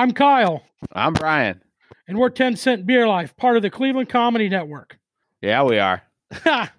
I'm Kyle, I'm Brian. and we're 10 Cent Beer Life, part of the Cleveland Comedy Network. Yeah, we are.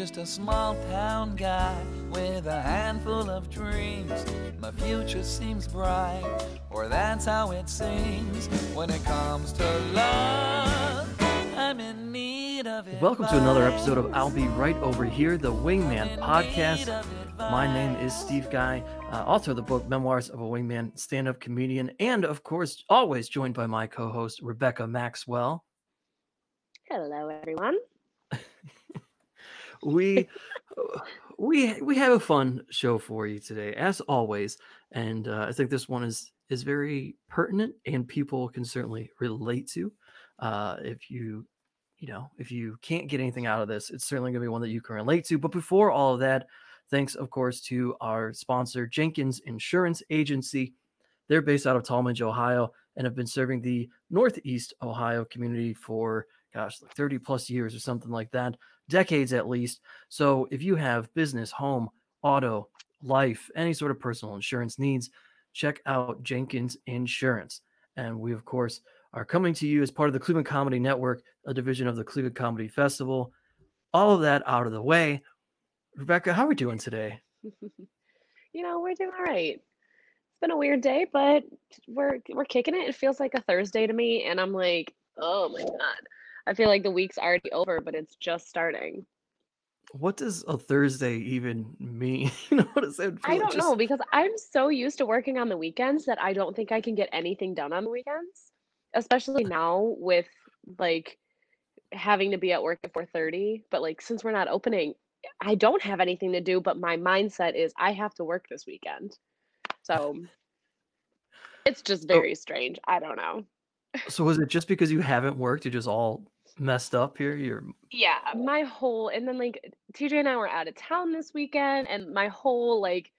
just a small town guy with a handful of dreams. My future seems bright, or that's how it seems. When it comes to love, I'm in need of it. Welcome to another episode of I'll Be Right Over Here, the Wingman podcast. My name is Steve Guy, uh, author of the book Memoirs of a Wingman, stand up comedian, and of course, always joined by my co host, Rebecca Maxwell. Hello, everyone. We. We we have a fun show for you today, as always, and uh, I think this one is is very pertinent, and people can certainly relate to. Uh, if you you know, if you can't get anything out of this, it's certainly going to be one that you can relate to. But before all of that, thanks, of course, to our sponsor, Jenkins Insurance Agency. They're based out of Tallmadge, Ohio, and have been serving the Northeast Ohio community for, gosh, like 30 plus years or something like that, decades at least. So if you have business, home, auto, life, any sort of personal insurance needs, check out Jenkins Insurance. And we, of course, are coming to you as part of the Cleveland Comedy Network, a division of the Cleveland Comedy Festival. All of that out of the way. Rebecca, how are we doing today? You know, we're doing all right. It's been a weird day, but we're we're kicking it. It feels like a Thursday to me, and I'm like, oh my god. I feel like the week's already over, but it's just starting. What does a Thursday even mean? you know, what does it I don't know because I'm so used to working on the weekends that I don't think I can get anything done on the weekends, especially now with like having to be at work at 4:30. But like since we're not opening, I don't have anything to do. But my mindset is I have to work this weekend, so it's just very strange. I don't know. So was it just because you haven't worked, you're just all messed up here? You're Yeah, my whole and then like TJ and I were out of town this weekend, and my whole like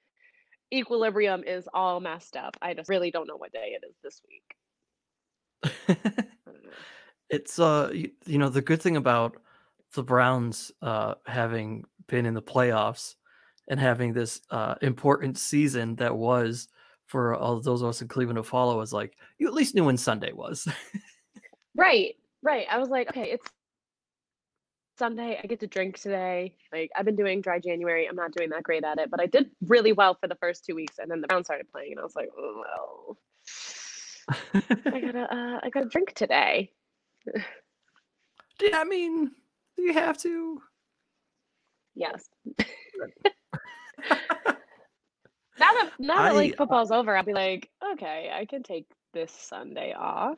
equilibrium is all messed up. I just really don't know what day it is this week. I don't know. it's uh you, you know the good thing about the Browns uh having been in the playoffs and having this uh important season that was for all those of us in Cleveland to follow is like you at least knew when Sunday was. Right, right. I was like, okay, it's Sunday. I get to drink today. Like I've been doing dry January. I'm not doing that great at it, but I did really well for the first two weeks, and then the Browns started playing, and I was like, oh, well, I gotta, uh, I gotta drink today. Yeah, I mean, do you have to? Yes. now that now that I- like football's over, I'll be like, okay, I can take this Sunday off.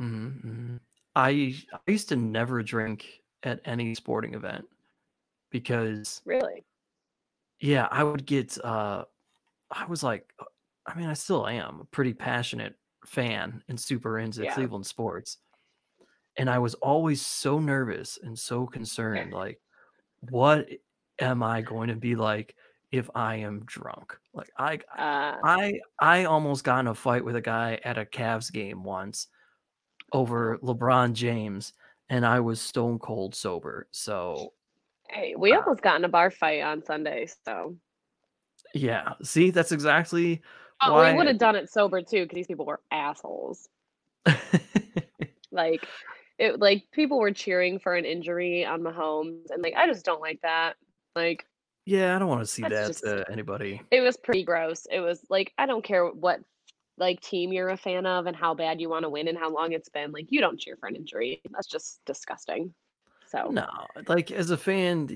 Mhm, mhm. I I used to never drink at any sporting event because Really? yeah, I would get uh I was like uh, I mean I still am a pretty passionate fan and super into Yeah. Cleveland sports. And I was always so nervous and so concerned like what am I going to be like if I am drunk? Like I Uh, I I almost got in a fight with a guy at a Cavs game once over LeBron James, and I was stone cold sober. So hey, we uh, almost got in a bar fight on Sunday, so yeah, see, that's exactly oh, why. we would have done it sober too, because these people were assholes. Like it, like people were cheering for an injury on Mahomes, and like I just don't like that. Like yeah, I don't want to see that just- to anybody. it was pretty gross. It was like I don't care what like team you're a fan of and how bad you want to win and how long it's been. Like you don't cheer for an injury. That's just disgusting. So No, like as a fan,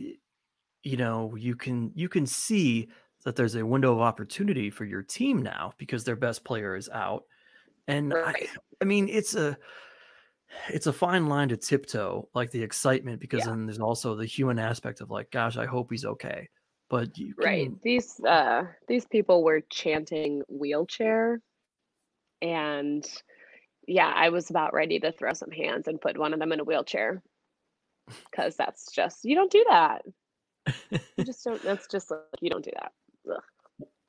you know, you can you can see that there's a window of opportunity for your team now because their best player is out. And I, Right. I mean, it's a it's a fine line to tiptoe, like the excitement, because Yeah. then there's also the human aspect of like, gosh, I hope he's okay. But you right. can- These uh these people were chanting wheelchair and yeah, I was about ready to throw some hands and put one of them in a wheelchair. Cause that's just you don't do that. You just don't that's just like you don't do that. Ugh.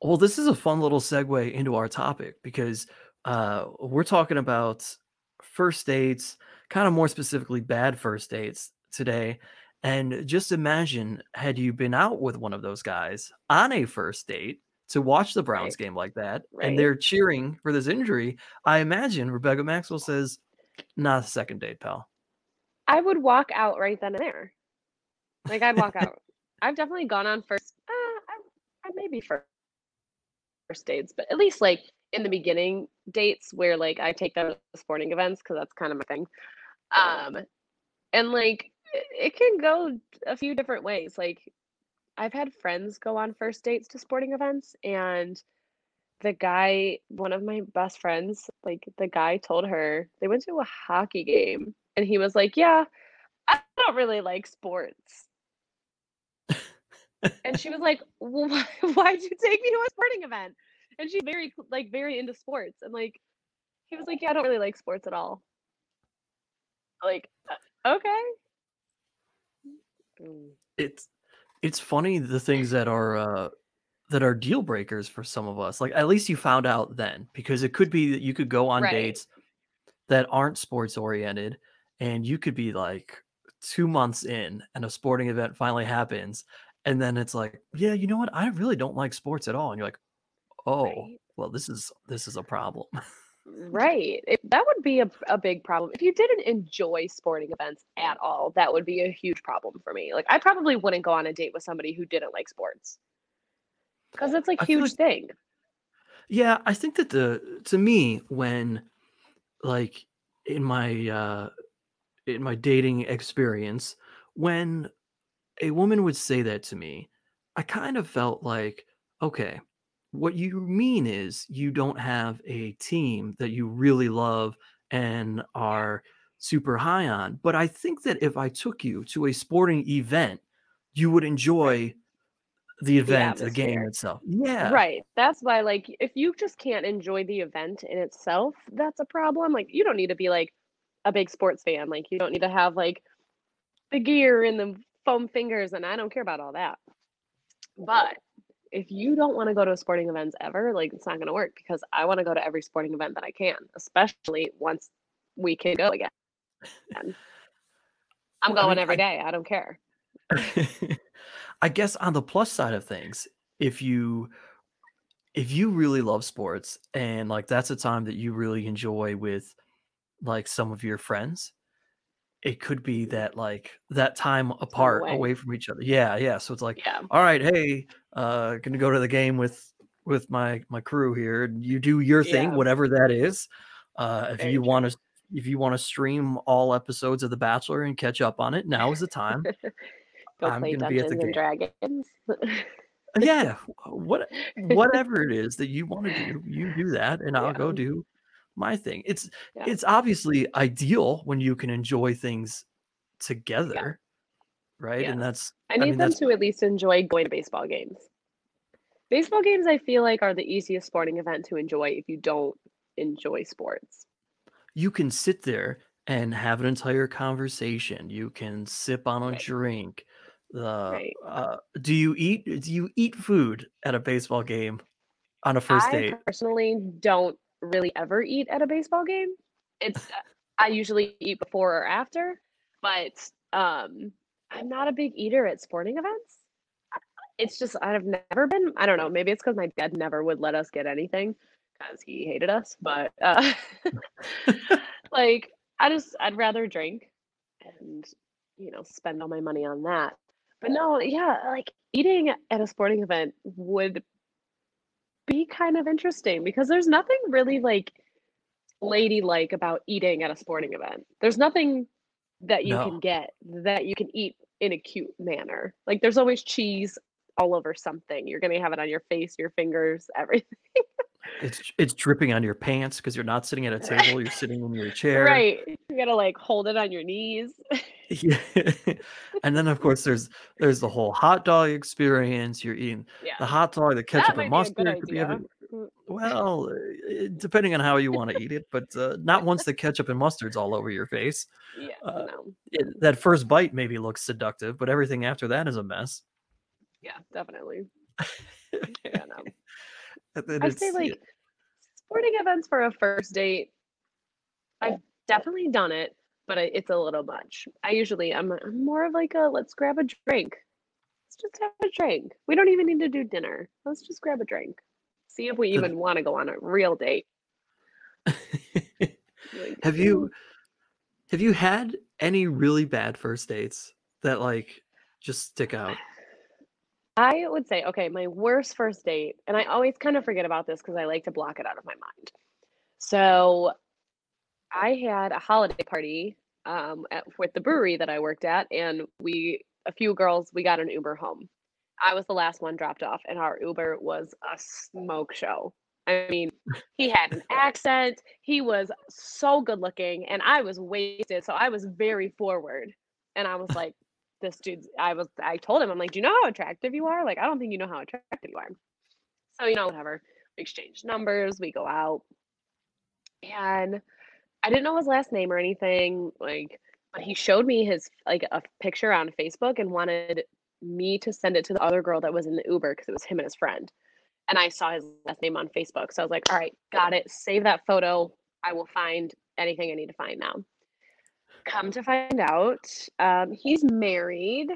Well, this is a fun little segue into our topic because uh, we're talking about first dates, kind of more specifically bad first dates today. And just imagine had you been out with one of those guys on a first date to watch the Browns Right. game like that, Right. and they're cheering for this injury. I imagine Rebecca Maxwell says, "Not a second date, pal." I would walk out right then and there. Like I'd walk out. I've definitely gone on first. Uh, I, I maybe first first dates, but at least like in the beginning dates where like I take them to sporting events because that's kind of my thing. Um, and like it, it can go a few different ways. Like I've had friends go on first dates to sporting events, and the guy, one of my best friends, like the guy told her they went to a hockey game, and he was like, "Yeah, I don't really like sports." and she was like, well, why, "Why'd you take me to a sporting event?" And she's very like very into sports, and like he was like, "Yeah, I don't really like sports at all." Like, uh, okay. Mm, it's it's funny the things that are uh that are deal breakers for some of us like at least you found out then because it could be that you could go on Right. dates that aren't sports oriented and you could be like two months in and a sporting event finally happens and then it's like yeah you know what i really don't like sports at all and you're like oh Right. well this is this is a problem Right. It, that would be a, a big problem. If you didn't enjoy sporting events at all, that would be a huge problem for me. Like, I probably wouldn't go on a date with somebody who didn't like sports because it's like I a feel huge thing. Yeah, I think that the to me when like in my uh in my dating experience when a woman would say that to me, I kind of felt like okay, what you mean is you don't have a team that you really love and are super high on, but I think that if I took you to a sporting event, you would enjoy the event, the game itself. Yeah. Right. That's why, like, if you just can't enjoy the event in itself, that's a problem. Like, you don't need to be like a big sports fan. Like, you don't need to have like the gear and the foam fingers, and I don't care about all that. But if you don't want to go to sporting events ever, like, it's not going to work because I want to go to every sporting event that I can, especially once we can go again. And I'm Well, I going mean, every I- day. I don't care. I guess on the plus side of things, if you if you really love sports and like that's a time that you really enjoy with like some of your friends, it could be that like that time apart away. away from each other. Yeah, yeah. So it's like, Yeah. all right, hey, uh gonna go to the game with with my my crew here. and You do your thing, Yeah. whatever that is. Uh if Very you want to if you want to stream all episodes of The Bachelor and catch up on it, now is the time. Go I'm play gonna be at Dungeons the and game. Dragons. yeah what whatever it is that you want to do you do that and i'll go do my thing it's Yeah. it's obviously ideal when you can enjoy things together right and that's I I need mean, them that's- to at least enjoy going to baseball games. Baseball games, I feel like, are the easiest sporting event to enjoy if you don't enjoy sports. you can sit there and have an entire conversation you can sip on a Right. drink the Right. uh, do you eat do you eat food at a baseball game on a first I date personally don't really ever eat at a baseball game. It's I usually eat before or after, but um, I'm not a big eater at sporting events. It's just I've never been. I don't know. Maybe it's because my dad never would let us get anything because he hated us. But uh, like I just I'd rather drink and you know spend all my money on that. But no, yeah, like eating at a sporting event would be kind of interesting because there's nothing really like ladylike about eating at a sporting event. There's nothing that you No. can get that you can eat in a cute manner. Like there's always cheese all over something. You're gonna have it on your face, your fingers, everything. It's it's dripping on your pants because you're not sitting at a table you're sitting in your chair Right. You gotta like hold it on your knees. Yeah. and then of course there's there's the whole hot dog experience. You're eating yeah. the hot dog, the ketchup and be a good mustard could be every- well, uh, depending on how you want to eat it, but uh, not once the ketchup and mustard's all over your face. Yeah, Uh, no. It, that first bite maybe looks seductive, but everything after that is a mess. Yeah, definitely. Yeah, no. I'd say like sporting events for a first date. I've definitely done it, but I, it's a little much. I usually I'm, I'm more of like a let's grab a drink. Let's just have a drink. We don't even need to do dinner. Let's just grab a drink. See if we even want to go on a real date. Like, have you have you had any really bad first dates that like just stick out? I would say, okay, my worst first date, and I always kind of forget about this because I like to block it out of my mind. So I had a holiday party um, at, with the brewery that I worked at, and we, a few girls, we got an Uber home. I was the last one dropped off, and our Uber was a smoke show. I mean, he had an accent, he was so good looking, and I was wasted. So I was very forward. And I was like, this dude's I was I told him, I'm like, Do you know how attractive you are? Like, I don't think you know how attractive you are. So, you know, whatever. We exchanged numbers, we go out. And I didn't know his last name or anything, like, but he showed me his like a picture on Facebook and wanted me to send it to the other girl that was in the Uber because it was him and his friend. And I saw his last name on Facebook. So I was like, all right, got it. Save that photo. I will find anything I need to find now. Come to find out, um, he's married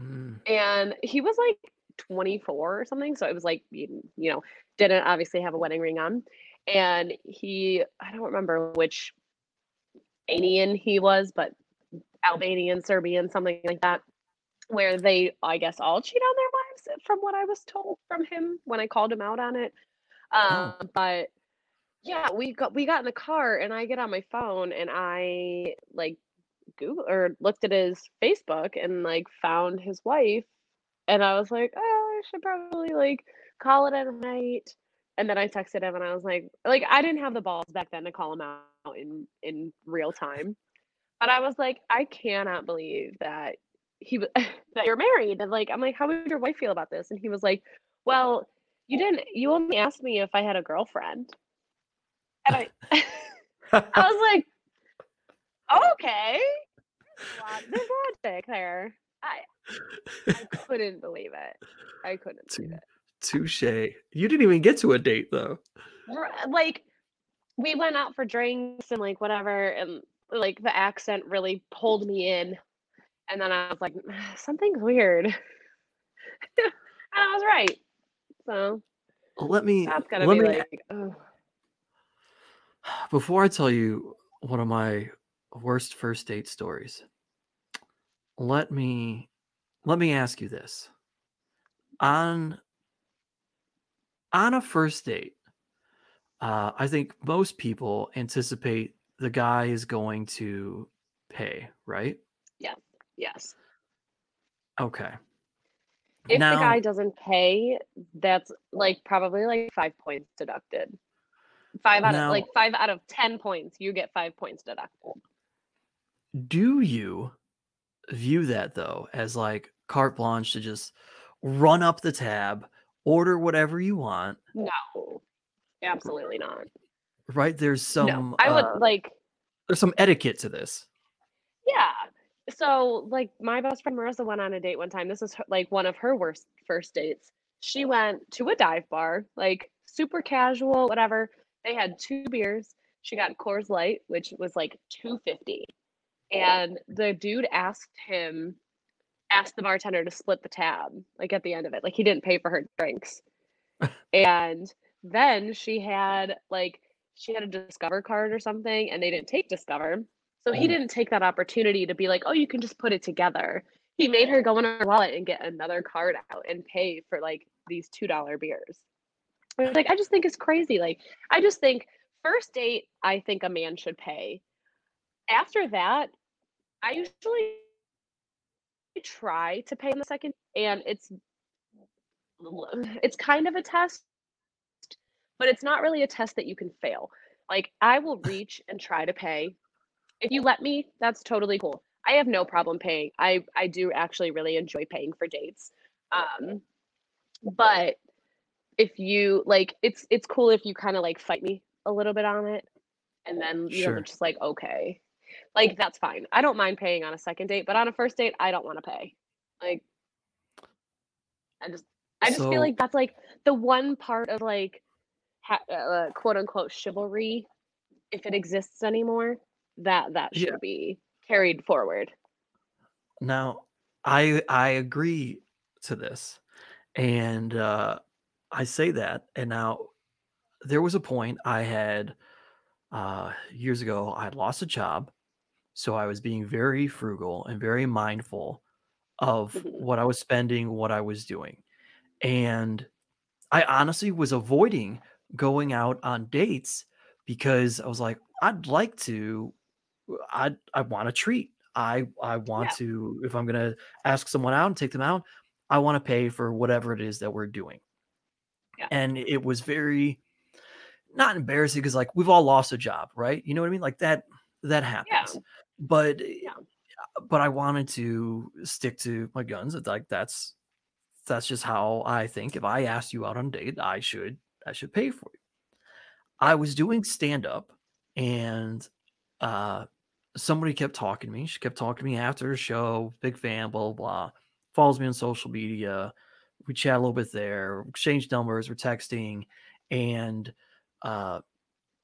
Mm, and he was like 24 or something so it was like you, you know didn't obviously have a wedding ring on and he i don't remember which Albanian he was but albanian serbian something like that where they i guess all cheat on their wives from what i was told from him when i called him out on it um, Oh. but yeah we got we got in the car and i get on my phone and i like Google or looked at his Facebook and like found his wife and I was like, oh, I should probably like call it a night. And then I texted him and I was like, like I didn't have the balls back then to call him out in in real time. But I was like, I cannot believe that he was that you're married. And like I'm like, how would your wife feel about this? And he was like, Well, you didn't you only asked me if I had a girlfriend. And I I was like, okay. Lot- There's logic there. I I couldn't believe it. I couldn't believe it. Touche. You didn't even get to a date though. Uh, like we went out for drinks and like whatever, and like the accent really pulled me in. And then I was like, something's weird. and I was right. So Let me that's gotta let be me like, oh, before I tell you one of my worst first date stories, let me let me ask you this. On on a first date, uh, I think most people anticipate the guy is going to pay, right? Yeah. Yes. Okay. If now, the guy doesn't pay, that's like probably like five points deducted. Five out Now- of like five out of ten points, you get five points deducted. do you view that though as like carte blanche to just run up the tab, order whatever you want, No, absolutely not. right? There's some no, I would uh, like there's some etiquette to this. yeah. So like my best friend Marissa went on a date one time. This is her, like one of her worst first dates. She went to a dive bar, like super casual, whatever. They had two beers. She got Coors Light, which was like two fifty, and the dude asked him, asked the bartender to split the tab, like at the end of it, like he didn't pay for her drinks. and then she had like she had a Discover card or something, and they didn't take Discover. So he Oh. didn't take that opportunity to be like, oh, you can just put it together. He made her go in her wallet and get another card out and pay for like these two dollar beers. Like, I just think it's crazy. Like, I just think first date, I think a man should pay. After that, I usually try to pay in the second, and it's it's kind of a test, but it's not really a test that you can fail. Like, I will reach and try to pay. If you let me, that's totally cool. I have no problem paying. I I do actually really enjoy paying for dates. Um, but if you like, it's it's cool if you kind of like fight me a little bit on it, and then you know Sure. just like okay, like that's fine. I don't mind paying on a second date, but on a first date, I don't want to pay. Like, I just I just So- feel like that's like the one part of like ha- uh, quote unquote chivalry, if it exists anymore, that that should Yeah. be carried forward. Now, I I agree to this, and uh, I say that, and now there was a point I had uh, years ago. I had lost a job, so I was being very frugal and very mindful of Mhm. what I was spending, what I was doing, and I honestly was avoiding going out on dates because I was like, I'd like to, I I want a treat. I I want Yeah. to if I'm gonna ask someone out and take them out, I want to pay for whatever it is that we're doing. Yeah. And it was very not embarrassing because like we've all lost a job, right? You know what I mean? Like that that happens. But yeah. but I wanted to stick to my guns. It's like that's that's just how I think. If I asked you out on a date, I should I should pay for you. I was doing stand up and uh somebody kept talking to me. She kept talking to me after the show, big fan, blah blah blah. Follows me on social media. We chat a little bit there, exchange numbers, we're texting, and uh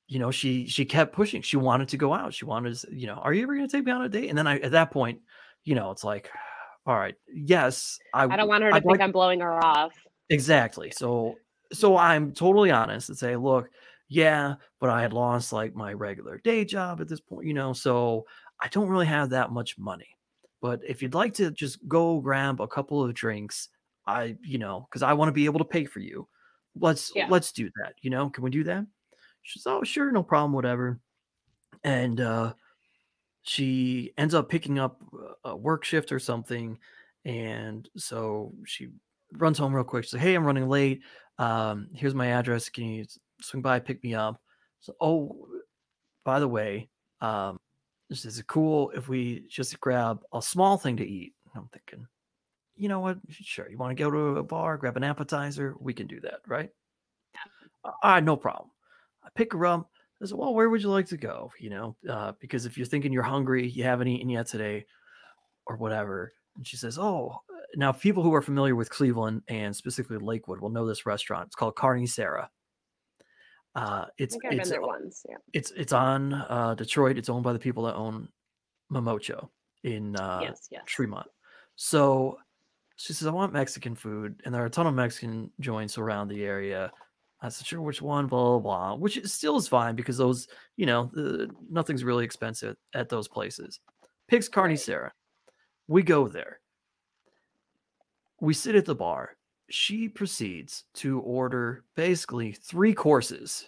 you know, she she kept pushing. She wanted to go out. She wanted to, you know, are you ever gonna take me on a date? And then I at that point, you know, it's like, all right, yes, I I don't want her to I'd think like- I'm blowing her off. Exactly. So so I'm totally honest and say, look, yeah, but I had lost like my regular day job at this point, you know, so I don't really have that much money. But if you'd like to just go grab a couple of drinks, I, you know, because I want to be able to pay for you. Let's Yeah. let's do that. You know, can we do that? She's oh sure, no problem, whatever. And uh she ends up picking up a work shift or something. And so she runs home real quick. She's like, Hey, I'm running late. Um, here's my address. Can you swing by, pick me up? So, oh, by the way, um, this is cool if we just grab a small thing to eat. I'm thinking, you know what? Sure. You want to go to a bar, grab an appetizer? We can do that, right? All right, no problem. I pick her up. I said, well, where would you like to go? You know, uh, because if you're thinking you're hungry, you haven't eaten yet today, or whatever. And she says, oh, now people who are familiar with Cleveland and specifically Lakewood will know this restaurant. It's called Carnicero. Uh, it's think I've been it's once. Yeah. it's it's on uh, Detroit. It's owned by the people that own Momocho in uh, yes. Yes. Tremont. So she says, I want Mexican food. And there are a ton of Mexican joints around the area. I said, sure, which one? Blah, blah, blah. Which is, still is fine because those, you know, the, nothing's really expensive at those places. Right. Sarah. We go there. We sit at the bar. She proceeds to order basically three courses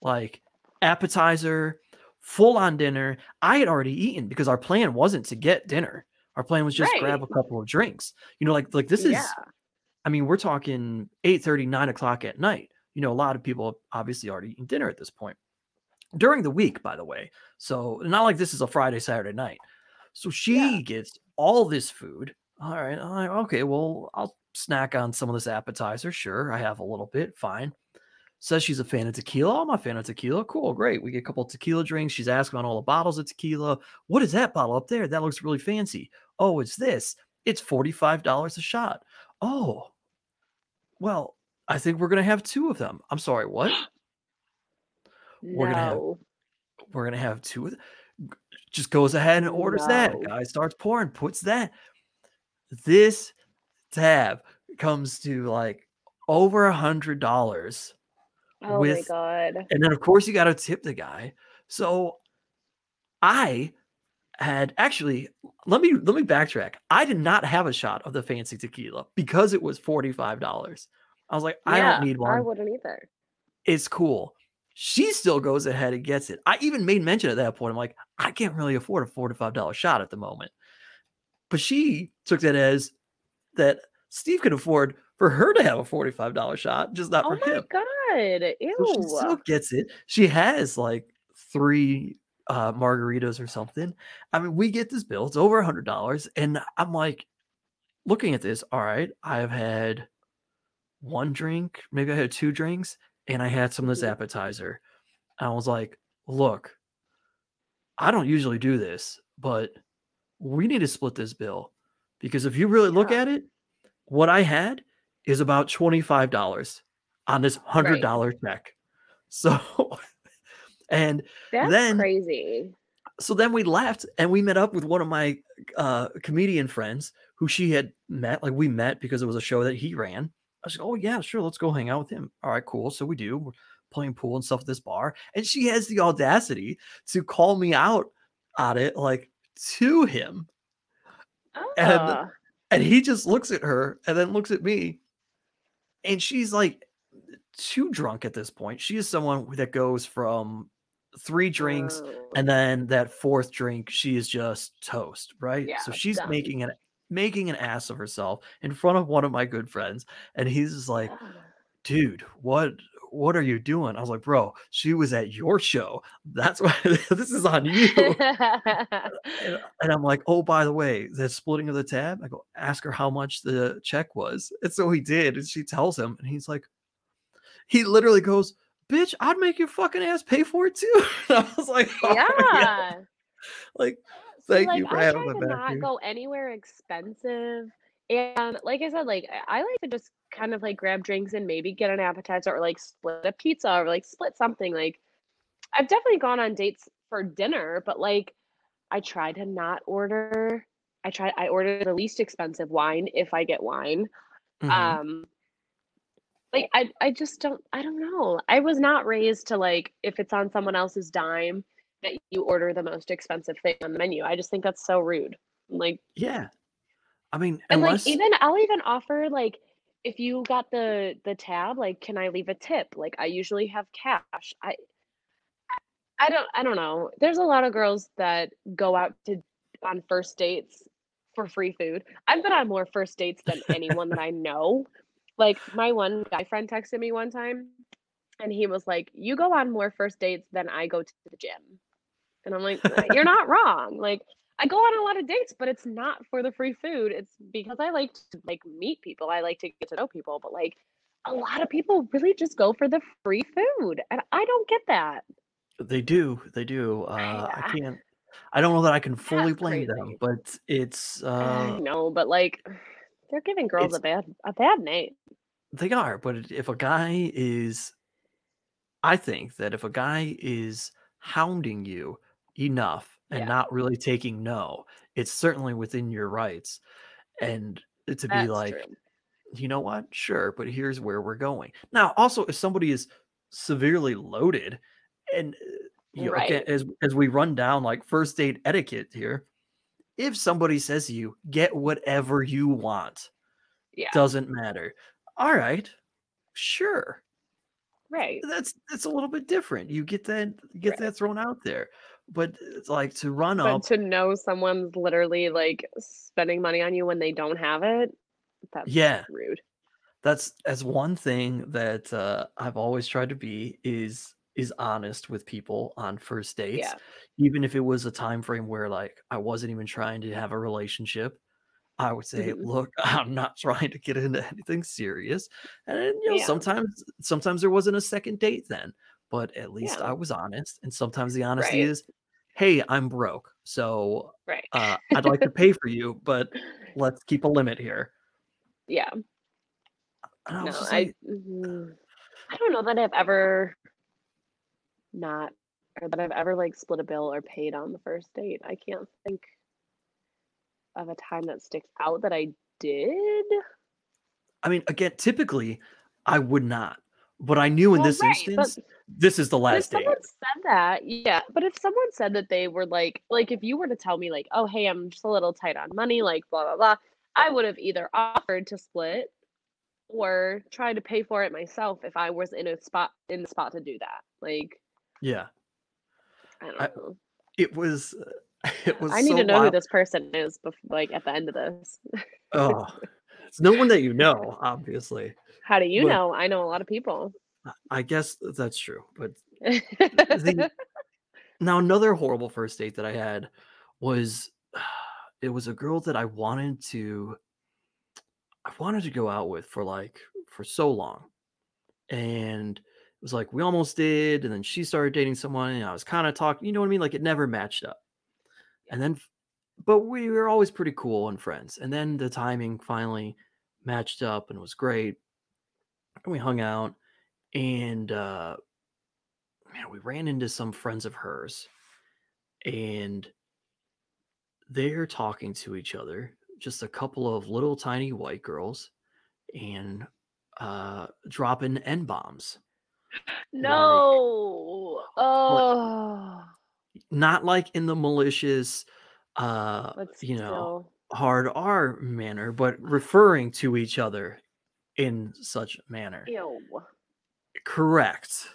like appetizer, full on dinner. I had already eaten because our plan wasn't to get dinner. Our plan was just grab a couple of drinks. You know, like like this is yeah. I mean, we're talking 8 9 o'clock at night. You know, a lot of people obviously already eaten dinner at this point. During the week, by the way. So not like this is a Friday, Saturday night. So she Yeah. gets all this food. All right. all right, okay. Well, I'll snack on some of this appetizer. Sure. I have a little bit. Fine. Says she's a fan of tequila. Oh, I'm a fan of tequila. Cool. Great. We get a couple of tequila drinks. She's asking about all the bottles of tequila. What is that bottle up there? That looks really fancy. Oh, it's this. It's $45 a shot. Oh, well, I think we're going to have two of them. I'm sorry. What? We're gonna have- we're gonna have two of th- g- just goes ahead and orders that guy starts pouring puts that this tab comes to like over a hundred dollars Oh with- my god. and then of course you got to tip the guy so i had actually let me let me backtrack i did not have a shot of the fancy tequila because it was $45 i was like i Yeah, don't need one I wouldn't either. it's cool. She still goes ahead and gets it. I even made mention at that point. I'm like, I can't really afford a $45 shot at the moment. But she took that as that Steve could afford for her to have a $45 shot, just not Oh for him. Oh my god. So she still gets it. She has like three uh, margaritas or something. I mean, we get this bill. It's over a hundred dollars, and I'm like, looking at this. All right, I've had one drink, maybe I had two drinks, and I had some of this Mhm. appetizer. I was like, look, I don't usually do this, but we need to split this bill because if you really look Yeah. at it, what I had is about $25 on this $100 check. So, and That's Then- crazy. so then we left and we met up with one of my uh, comedian friends who she had met. Like we met because it was a show that he ran. I was like, oh yeah, sure, let's go hang out with him. All right, cool. So we do. We're playing pool and stuff at this bar, and she has the audacity to call me out on it, like to him, And- Ah, and he just looks at her and then looks at me, and she's like too drunk at this point. She is someone that goes from three drinks oh, and then that fourth drink she is just toast right? Yeah, so she's making an making an ass of herself in front of one of my good friends and he's just like ah. dude what what are you doing? I was like bro she was at your show. That's why this is on you. And, and i'm like oh by the way the splitting of the tab? I go ask her how much the check was. And so he did and she tells him and he's like he literally goes bitch i'd make your fucking ass pay for it too and i was like "Oh, yeah. like See, Thank like, you for I having to back not here. go anywhere expensive. And like I said, like I like to just kind of like grab drinks and maybe get an appetizer or like split a pizza or like split something. Like I've definitely gone on dates for dinner, but like I try to not order. I try I order the least expensive wine if I get wine. Mhm. Um like I I just don't I don't know. I was not raised to like if it's on someone else's dime that you order the most expensive thing on the menu. I just think that's so rude. Like yeah i mean and unless like even I'll even offer like if you got the the tab, like can I leave a tip? Like I usually have cash. I I don't I don't know. There's a lot of girls that go out to on first dates for free food. I've been on more first dates than anyone that I know. Like my one guy friend texted me one time and he was like, "You go on more first dates than I go to the gym." And I'm like, "Uh, "You're not wrong." Like I go on a lot of dates, but it's not for the free food. It's because I like to like meet people. I like to get to know people, but like a lot of people really just go for the free food, and I don't get that. they do they do uh i I- can't i don't know that i can fully That's blame them but it's uh know, but like they're giving girls a bad a bad name. they are but if a guy is i think that if a guy is hounding you enough and Yeah. not really taking no it's certainly within your rights and to be like true. you know what? Sure, but here's where we're going. Now, also, if somebody is severely loaded, and uh, you know, Right. as as we run down like first date etiquette here, if somebody says to you, "Get whatever you want," Yeah, doesn't matter. All right, sure, right. that's that's a little bit different. You get that get Right. that thrown out there, but it's like to run But up. to know someone's literally like spending money on you when they don't have it, that's Yeah. rude. that's that's one thing that uh, I've always tried to be is is honest with people on first dates, Yeah. even if it was a time frame where like I wasn't even trying to have a relationship. I would say, Mhm. look, I'm not trying to get into anything serious, and you know, Yeah. sometimes sometimes there wasn't a second date then, but at least Yeah. I was honest, and sometimes the honesty Right. is, hey, I'm broke, so Right. uh, I'd like to pay for you, but let's keep a limit here. yeah. I No, just I mm, I don't know that I've ever not or that I've ever like split a bill or paid on the first date. I can't think of a time that sticks out that I did. I mean, again, typically I would not, but I knew in Well, this right, instance, this is the last date. someone said that, yeah. But if someone said that they were like, like if you were to tell me like, oh hey, I'm just a little tight on money, like blah blah blah, I would have either offered to split or tried to pay for it myself if I was in a spot in the spot to do that. Like Yeah, I don't I- know. it was. Uh, it was. I need so to know who this person is, bef- like at the end of this. Oh, it's no one that you know, obviously. How do you But- know? I know a lot of people. I guess that's true. But the, now another horrible first date that I had was it was a girl that I wanted to I wanted to go out with for like for so long. And was like we almost did and then she started dating someone and I was kind of talking, you know what I mean? Like it never matched up. And then but we were always pretty cool and friends. And then the timing finally matched up and was great. And we hung out and uh man, we ran into some friends of hers and they're talking to each other, just a couple of little tiny white girls and uh dropping N No. Oh. Not like in the malicious uh But you know still. hard R manner, but referring to each other in such manner. Ew. Correct.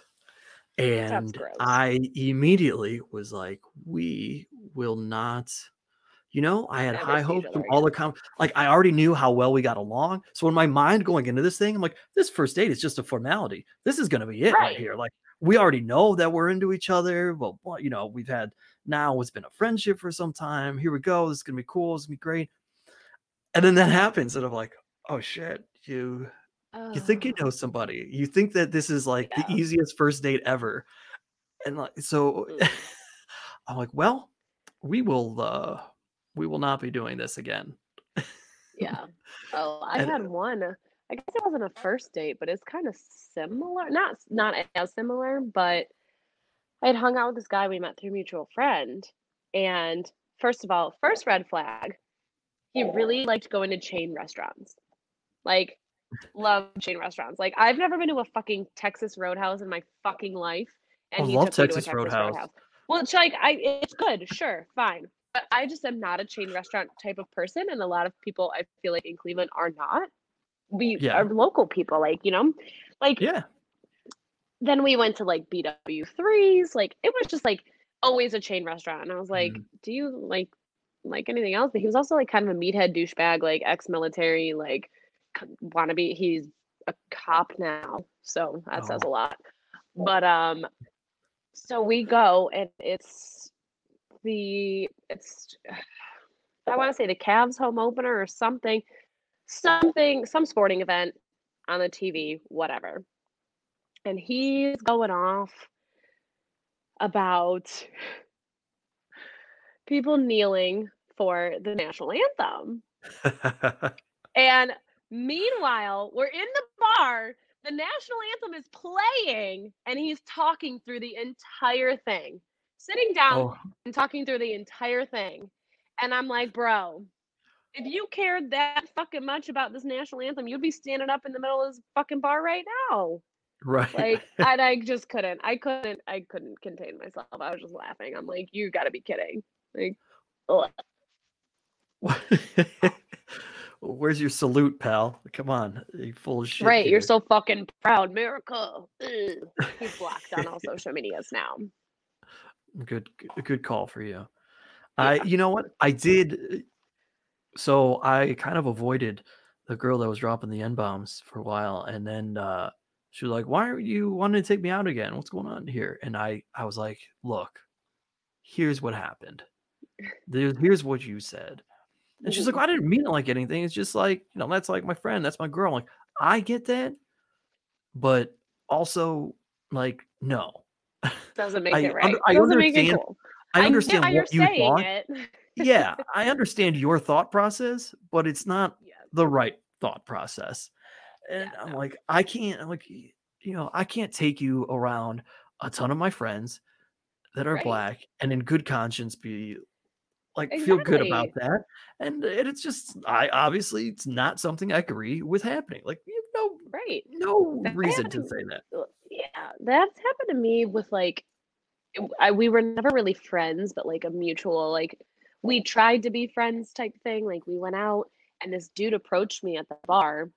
And. I immediately was like, we will not. You know, I had Never high hopes from all the com like I already knew how well we got along. So in my mind going into this thing, I'm like, this first date is just a formality. This is gonna be it right, Right. here. Like we already know that we're into each other. Well, you know, we've had now it's been a friendship for some time. Here we go. This is gonna be cool. This is gonna be great. And then that happens, and I'm like, oh shit, you you think you know somebody you think that this is like Yeah. the easiest first date ever and like so Mm. i'm like well we will uh we will not be doing this again Yeah. Oh, I And- had one. uh, I guess it wasn't a first date, but it's kind of similar. Not not as similar, but I had hung out with this guy we met through mutual friend. And first of all, first red flag, he really liked going to chain restaurants. Like, love chain restaurants. Like, I've never been to a fucking Texas Roadhouse in my fucking life. And I he love took me to a Texas Texas Roadhouse. Roadhouse. Well, it's like I it's good, sure, fine. But I just am not a chain restaurant type of person, and a lot of people I feel like in Cleveland are not. We Yeah. are local people, like you know, like yeah then we went to like BW threes, like it was just like always a chain restaurant, and I was like, Mhm. do you like like anything else? But he was also like kind of a meathead douchebag, like ex-military, like wannabe. He's a cop now, so that says Oh. a lot. But um, so we go and it's the it's I want to say the Cavs home opener or something, something some sporting event on the TV, whatever. And he's going off about people kneeling for the national anthem. And meanwhile, we're in the bar, the national anthem is playing, and he's talking through the entire thing, sitting down oh and talking through the entire thing. And I'm like, bro, if you cared that fucking much about this national anthem, you'd be standing up in the middle of this fucking bar right now. right Like, and I just couldn't, I couldn't, I couldn't contain myself. I was just laughing. I'm like, you gotta be kidding. Like, where's your salute pal come on you full of shit right, you're so fucking proud, America. Ugh. He's blocked on all social medias now. Good good- good call for you. I you know what? I did so i kind of avoided the girl that was dropping the n bombs for a while and then uh she was like why are you wanting to take me out again? What's going on here? And i i was like look here's what happened. There's, here's what you said. And she's like Mhm. i didn't mean it like anything. It's just like you know that's like my friend that's my girl. I'm like i get that but also like no Doesn't make I it right. under- I Doesn't make it understand cool. i get understand why you're what you saying thought it. yeah, I understand your thought process, but it's not Yeah. the right thought process. And Yeah, I'm no. like, I can't, I'm like, you know, I can't take you around a ton of my friends that are Right. black and in good conscience be like feel good about that. And it- it's just, I obviously, it's not something I agree with happening. Like, you have no, Right. no That reason to say that. That's happened to me with like, I, we were never really friends, but like a mutual, like, we tried to be friends type thing. Like, we went out and this dude approached me at the bar.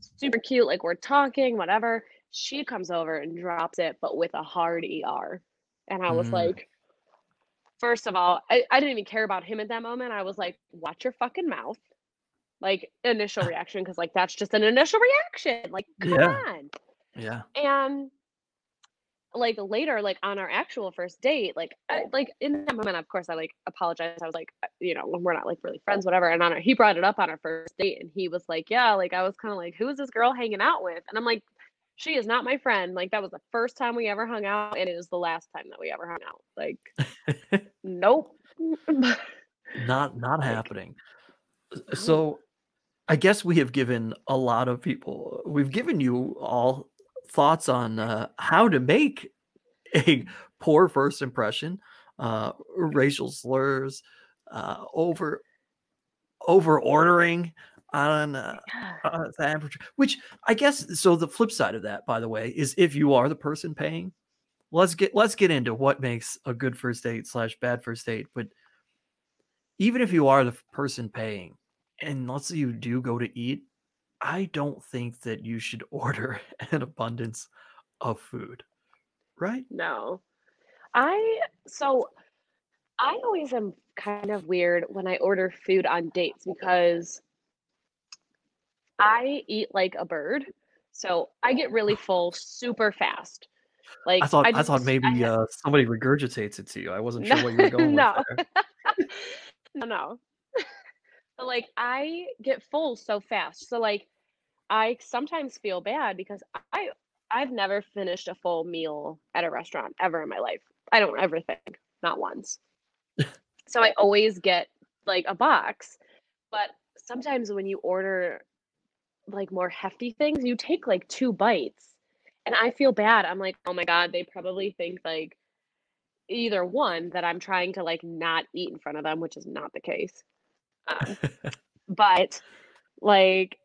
Super cute, like, we're talking, whatever. She comes over and drops it, but with a hard ER. And I was Mm. like, first of all, I, I didn't even care about him at that moment. I was like, watch your fucking mouth. Like, initial reaction, because, like, that's just an initial reaction. Like, come Yeah. on Yeah. and like later like on our actual first date like I, like in that moment of course i like apologized. I was like uh, you know we're not like really friends whatever and on our, he brought it up on our first date and he was like yeah like i was kind of like who is this girl hanging out with? And i'm like she is not my friend. Like that was the first time we ever hung out and it is the last time that we ever hung out. Like nope. Not not Like, happening. So I guess we have given a lot of people, we've given you all thoughts on uh, how to make a poor first impression, uh, racial slurs, uh, over over ordering on uh, uh, average, which I guess so. The flip side of that, by the way, is if you are the person paying, let's get let's get into what makes a good first date slash bad first date. But even if you are the person paying, and let's say you do go to eat, I don't think that you should order an abundance of food, right? No. I so I always am kind of weird when I order food on dates because I eat like a bird. So I get really full super fast. Like I thought I, just thought maybe ha- uh, somebody regurgitates it to you. I wasn't no sure what you were going with no no no. But like I get full so fast. So like I sometimes feel bad because I I've never finished a full meal at a restaurant ever in my life. I don't ever think, not once. So I always get like a box, but sometimes when you order like more hefty things, you take like two bites. And I feel bad. I'm like, "Oh my God, they probably think like either one that I'm trying to like not eat in front of them, which is not the case. Um, but like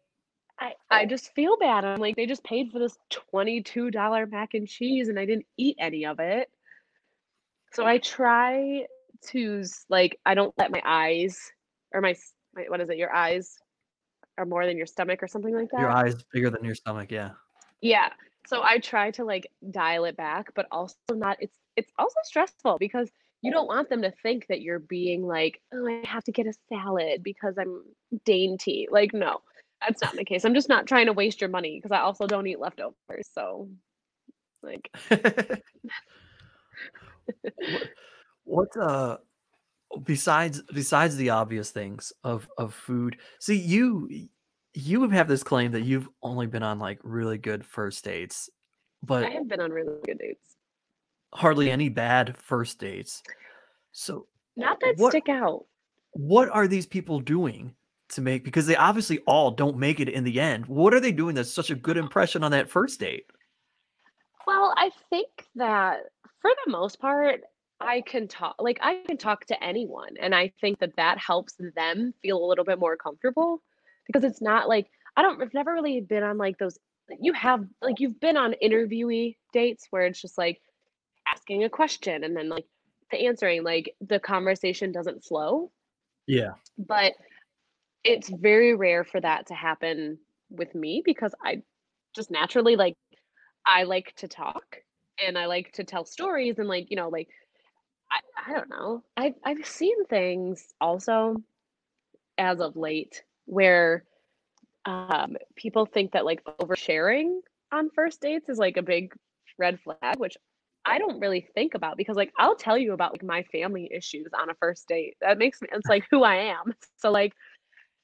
I I just feel bad. I'm like, they just paid for this $22 mac and cheese and I didn't eat any of it. So I try to like I don't let my eyes or my, my what is it? Your eyes are more than your stomach or something like that. Your eyes bigger than your stomach, yeah. Yeah. So I try to like dial it back, but also not it's it's also stressful because you don't want them to think that you're being like, "Oh, I have to get a salad because I'm dainty." Like, no. That's not the case. I'm just not trying to waste your money because I also don't eat leftovers. So, like, what, what uh besides besides the obvious things of of food see you you have this claim that you've only been on like really good first dates but I have been on really good dates. Hardly any bad first dates so Not that what stick out. what are these people doing to make because they obviously all don't make it in the end what are they doing that's such a good impression on that first date Well, I think that for the most part, I can talk, like, I can talk to anyone. And I think that that helps them feel a little bit more comfortable because it's not like, I don't, I've never really been on like those, you have, like, you've been on interviewee dates where it's just like asking a question and then like the answering, like, the conversation doesn't flow. yeah But it's very rare for that to happen with me because I just naturally like I like to talk and I like to tell stories and like, you know, like I, I don't know. I've I've seen things also as of late where um people think that like oversharing on first dates is like a big red flag, which I don't really think about because like I'll tell you about like my family issues on a first date. That makes me it's like who I am. So like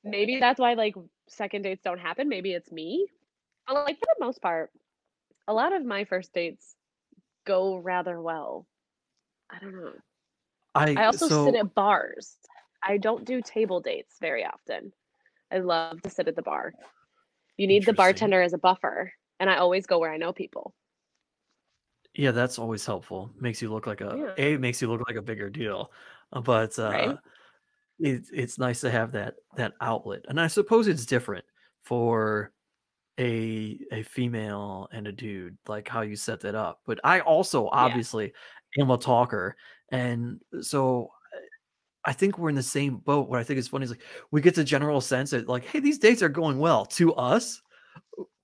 maybe that's why like second dates don't happen. Maybe it's me. But like for the most part, a lot of my first dates go rather well. I don't know. I i also sit at bars. I don't do table dates very often. I love to sit at the bar. You need the bartender as a buffer, and I always go where I know people. Yeah, that's always helpful. Makes you look like a Yeah. A makes you look like a bigger deal. Uh, But Right? uh it's it's nice to have that that outlet. And I suppose it's different for a a female and a dude, like how you set that up. But I also Yeah. obviously am a talker. And so I think we're in the same boat. What I think is funny is like we get the general sense that like, hey, these dates are going well to us.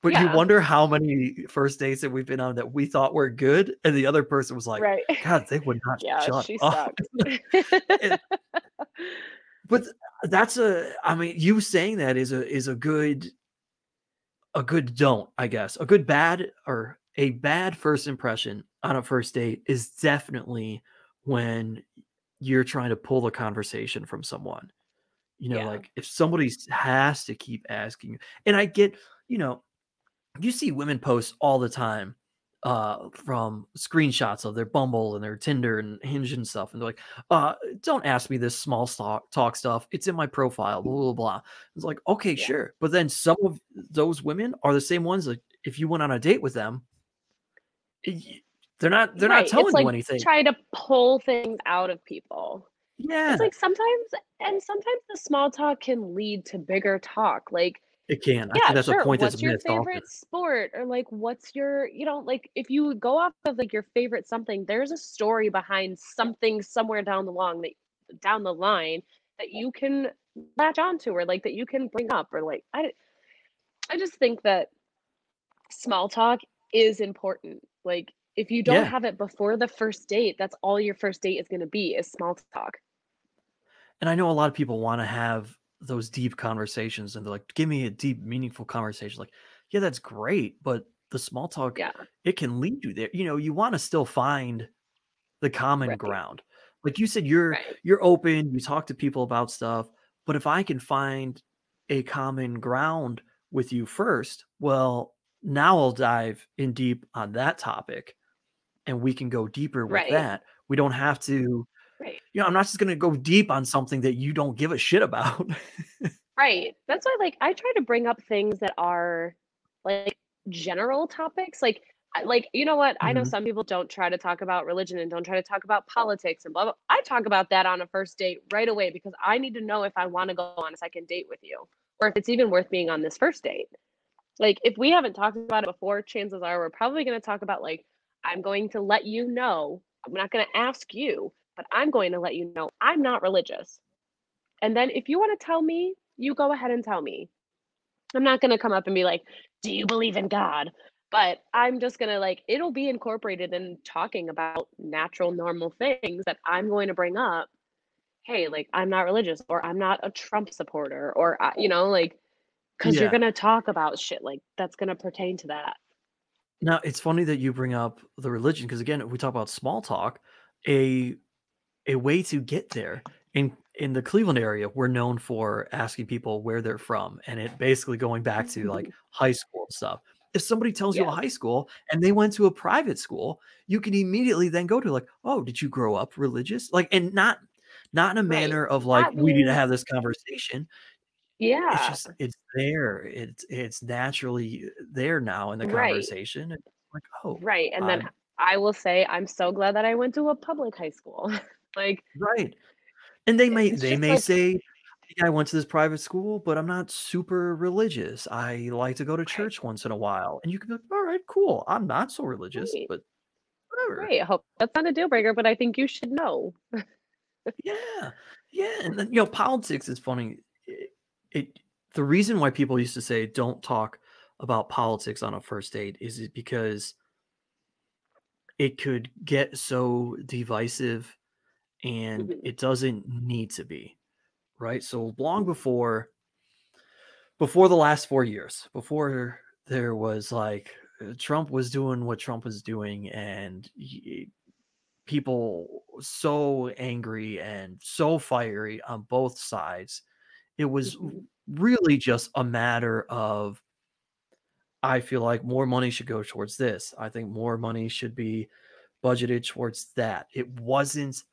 But you wonder how many first dates that we've been on that we thought were good, and the other person was like, Right. God, they would not Yeah, shut she up. And- but that's a, I mean, you saying that is a is a good a good don't, I guess. A good bad or a bad first impression on a first date is definitely when you're trying to pull the conversation from someone. You know, Yeah. like if somebody has to keep asking you, and I get, you know, you see women post all the time uh, from screenshots of their Bumble and their Tinder and Hinge and stuff, and they're like, uh, "Don't ask me this small talk, talk stuff. It's in my profile." Blah blah blah. It's like, okay, Yeah. sure, but then some of those women are the same ones that if you went on a date with them, they're not they're Right, not it's telling like you anything. Try to pull things out of people. yeah, It's like sometimes, and sometimes the small talk can lead to bigger talk. Like, it can. Yeah, that's sure. a point what's that's your missed often. favorite sport? Or like, what's your, you know, like if you go off of like your favorite something, there's a story behind something somewhere down the long that down the line that you can latch onto or like that you can bring up or like I I just think that small talk is important. Like if you don't Yeah. have it before the first date, that's all your first date is going to be is small talk. And I know a lot of people want to have those deep conversations and they're like, give me a deep, meaningful conversation. Like, yeah, that's great. But the small talk, Yeah. it can lead you there. You know, you want to still find the common Right. ground. Like you said, you're Right. you're open, you talk to people about stuff. But if I can find a common ground with you first, well, now I'll dive in deep on that topic and we can go deeper with Right. that. We don't have to Right. you know, I'm not just going to go deep on something that you don't give a shit about. Right. That's why like I try to bring up things that are like general topics. Like like you know what? I know Mhm. some people don't try to talk about religion and don't try to talk about politics and blah blah. I talk about that on a first date right away because I need to know if I want to go on a second date with you or if it's even worth being on this first date. Like if we haven't talked about it before, chances are we're probably going to talk about like I'm going to let you know. I'm not going to ask you, but I'm going to let you know I'm not religious. And then if you want to tell me, you go ahead and tell me. I'm not going to come up and be like, "Do you believe in God?" But I'm just going to like it'll be incorporated in talking about natural normal things that I'm going to bring up. Hey, like I'm not religious or I'm not a Trump supporter or I- you know, like cuz you're going to talk about shit like that's going to pertain to that. now, it's funny that you bring up the religion because again, if we talk about small talk, a a way to get there in in the Cleveland area, we're known for asking people where they're from and it basically going back to like mm-hmm. high school stuff. If somebody tells you a high school and they went to a private school, you can immediately then go to like, "Oh, did you grow up religious?" Like and not not in a Right. manner of like we need to have this conversation. Yeah. It's just it's there. It's it's naturally there now in the conversation. It's like, oh, right. And then I will say I'm so glad that I went to a public high school. like right. And they may they may like- say, "Yeah, I went to this private school, but I'm not super religious. I like to go to church once in a while." And you can be like, "All right, cool. I'm not so religious, Right. but whatever." Right. I hope that's not a deal breaker, but I think you should know. Yeah, yeah, and then you know, politics is funny. It, it the reason why people used to say don't talk about politics on a first date is it because it could get so divisive, and Mhm. it doesn't need to be, right? So long before before the last four years, before there was like uh, Trump was doing what Trump was doing, and he, people so angry and so fiery on both sides. It was Mhm. really just a matter of I feel like more money should go towards this. I think more money should be budgeted towards that. It wasn't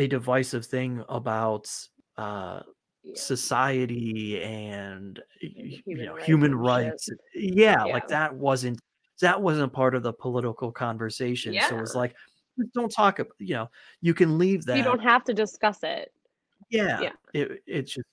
a divisive thing about uh Yeah. society and y- you Human know rights human rights yeah, like that wasn't that wasn't part of the political conversation so it's Yeah. like don't talk about you know you can leave that You don't have to discuss it. yeah, yeah. it it just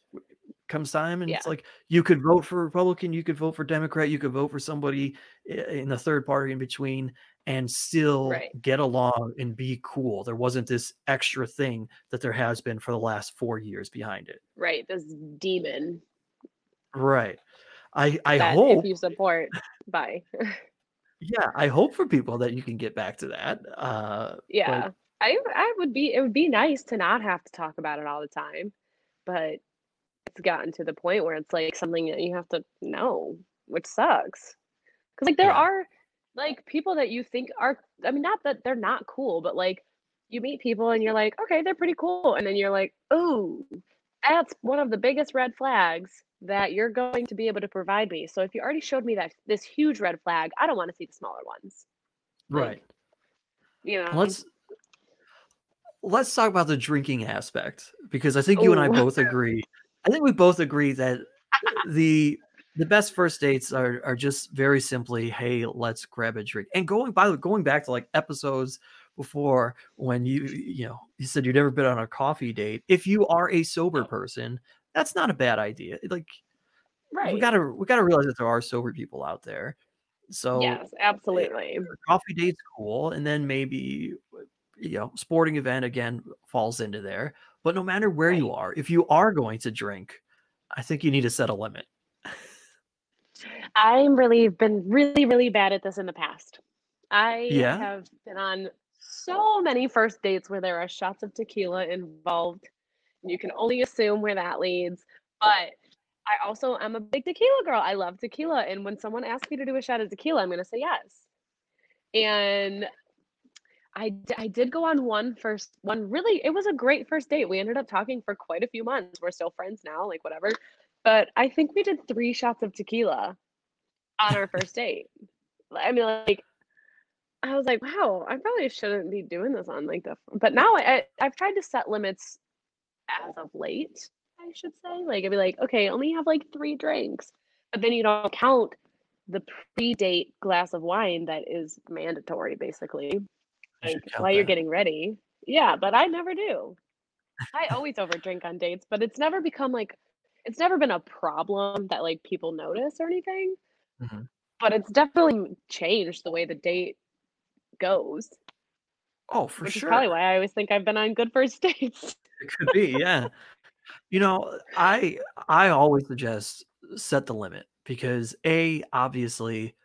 comes time and it's like you could vote for republican you could vote for democrat you could vote for somebody in the third party in between and still Right. get along and be cool there wasn't this extra thing that there has been for the last four years behind it Right. This demon right i i that hope if you support by. yeah i hope for people that you can get back to that uh yeah. I I would be it would be nice to not have to talk about it all the time. But it's gotten to the point where it's like something that you have to know, which sucks. Cuz like there Yeah. are like people that you think are I mean not that they're not cool, but like you meet people and you're like, "Okay, they're pretty cool." And then you're like, "Oh, that's one of the biggest red flags that you're going to be able to provide me. So if you already showed me that this huge red flag, I don't want to see the smaller ones." Right. You know, Let's let's talk about the drinking aspect because I think you and I both agree. I think we both agree that the the best first dates are are just very simply, hey, let's grab a drink. And going by the going back to like episodes before when you you know you said you've never been on a coffee date. If you are a sober person, that's not a bad idea. Like right? we gotta we gotta realize that there are sober people out there. So yes, eh, absolutely. coffee date's cool and then maybe you know sporting event again falls into there but no matter where you are if you are going to drink i think you need to set a limit I'm really been really, really bad at this in the past. I Yeah? have been on so many first dates where there are shots of tequila involved. You can only assume where that leads. But I also am a big tequila girl. I love tequila. And when someone asks me to do a shot of tequila, I'm going to say yes. And I, I did go on one first one really it was a great first date. We ended up talking for quite a few months. We're still friends now like whatever. But i think we did three shots of tequila on our first date. I mean like i was like wow i probably shouldn't be doing this on like the but now I, I i've tried to set limits as of late i should say. Like i'd be like okay only have like three drinks. But then you don't count the pre-date glass of wine that is mandatory basically While you're that. getting ready. Yeah, but I never do. I always overdrink on dates, but it's never become like it's never been a problem that like people notice or anything. Mhm. But it's definitely changed the way the date goes, oh for which sure is probably why I always think I've been on good first dates. it could be yeah you know i i always suggest set the limit because a obviously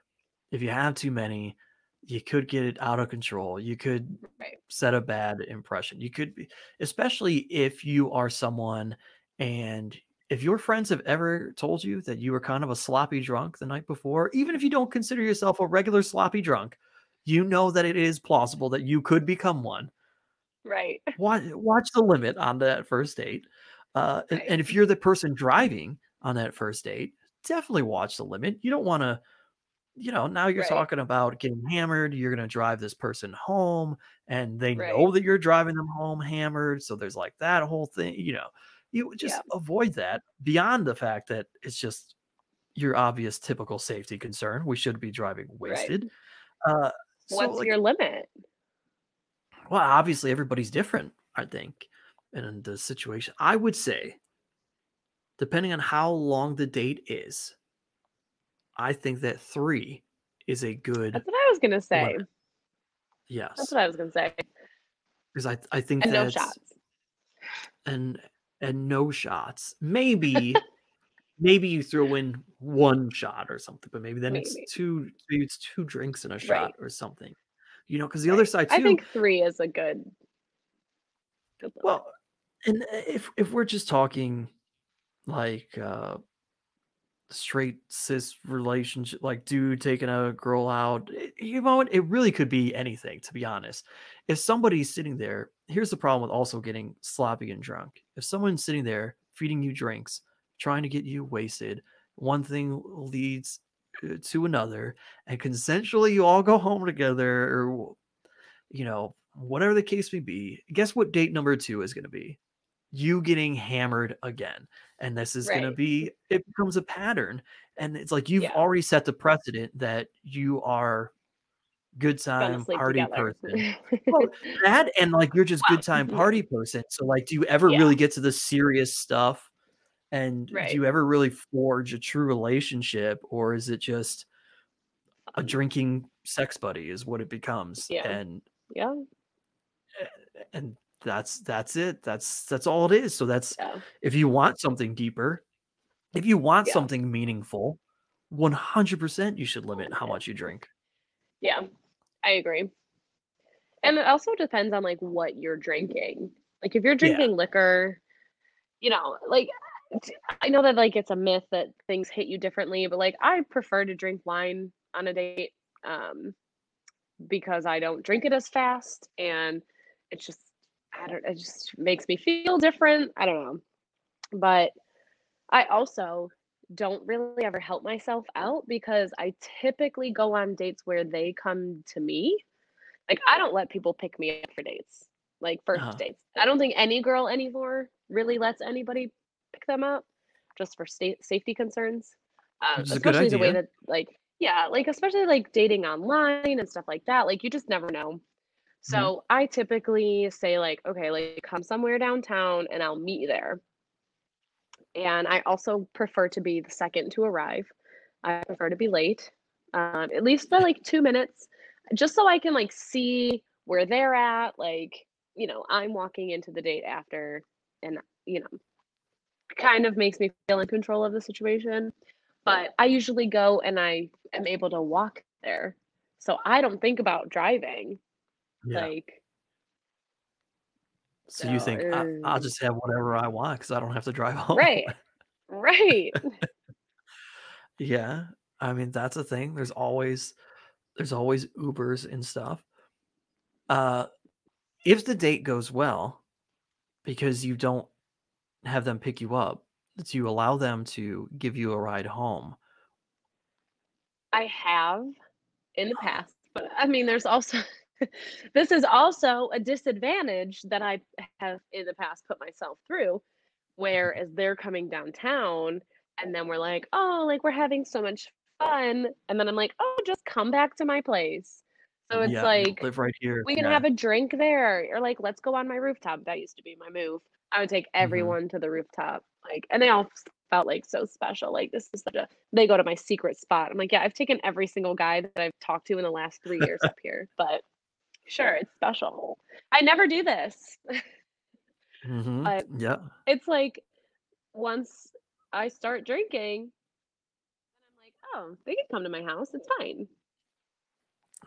if you have too many you could get it out of control you could Right. set a bad impression you could be especially if you are someone and if your friends have ever told you that you were kind of a sloppy drunk the night before even if you don't consider yourself a regular sloppy drunk you know that it is plausible that you could become one Right. watch watch the limit on that first date. Uh, and, Right. and if you're the person driving on that first date, definitely watch the limit. You don't want to, you know, now you're Right. talking about getting hammered. You're going to drive this person home, and they Right. know that you're driving them home hammered. So there's like that whole thing. You know, you just Yeah. avoid that. Beyond the fact that it's just your obvious typical safety concern. We should be driving wasted. Uh, so, What's like, your limit? well, obviously everybody's different, I think, in the situation. I would say, depending on how long the date is, I think that three is a good That's what I was gonna say. limit. yes. That's what I was gonna say. Because I, I think And no shots. and and no shots. Maybe maybe you throw in one shot or something, but maybe then it's two maybe it's two drinks and a Right. shot or something. You know, because the other side too. I think three is a good. good. Well, and uh, if if we're just talking like uh straight cis relationship, like dude taking a girl out, it, you know, it really could be anything. To be honest, if somebody's sitting there, here's the problem with also getting sloppy and drunk. If someone's sitting there feeding you drinks, trying to get you wasted, one thing leads uh, to another, and consensually you all go home together, or you know, whatever the case may be, guess what date number two is going to be? You getting hammered again. And this is going to be, it becomes a pattern. And it's like you've Yeah. already set the precedent that you are good time party together. person. Well, that and like you're just good time party person. So, like, do you ever Yeah. really get to the serious stuff? And Right. do you ever really forge a true relationship? Or is it just a Um, drinking sex buddy, is what it becomes? Yeah. And yeah. and that's that's it that's that's all it is so that's Yeah. if you want something deeper if you want Yeah. something meaningful 100% you should limit how much you drink Yeah, I agree. And it also depends on like what you're drinking. Like if you're Yeah. drinking liquor, you know, like I know that like it's a myth that things hit you differently, but like I prefer to drink wine on a date um because I don't drink it as fast and it's just I don't it just makes me feel different. I don't know. But I also don't really ever help myself out because I typically go on dates where they come to me Like I don't let people pick me up for dates, like 1st Uh-huh. dates. I don't think any girl anymore really lets anybody pick them up, just for state safety concerns. Um, Which a good especially the way that like yeah, like especially like dating online and stuff like that. Like you just never know. Mm-hmm. So I typically say like, okay, like come somewhere downtown and I'll meet you there. And I also prefer to be the second to arrive. I prefer to be late, um, at least by like two minutes, just so I can like see where they're at. Like, you know, I'm walking into the date after, and you know, kind of makes me feel in control of the situation. But I usually go and I am able to walk there. So I don't think about driving. Yeah. Like, So you think I, I'll uh, just have whatever I want because I don't have to drive home. right, right. Yeah. I mean, that's a thing. There's always there's always Ubers and stuff. Uh if the date goes well, because you don't have them pick you up, do you allow them to give you a ride home? I have in the past, but I mean, there's also this is also a disadvantage that I have in the past put myself through, where as they're coming downtown, and then we're like, oh, like we're having so much fun, and then I'm like, oh, just come back to my place. So it's yeah, like live right here. we can yeah. have a drink there, or like let's go on my rooftop. That used to be my move. I would take Mm-hmm. everyone to the rooftop, like, and they all felt like so special. Like this is such a. They go to my secret spot. I'm like, yeah, I've taken every single guy that I've talked to in the last three years up here, but sure, it's special. I never do this. Mhm. but yeah. it's like once I start drinking, and I'm like, oh, they can come to my house. It's fine,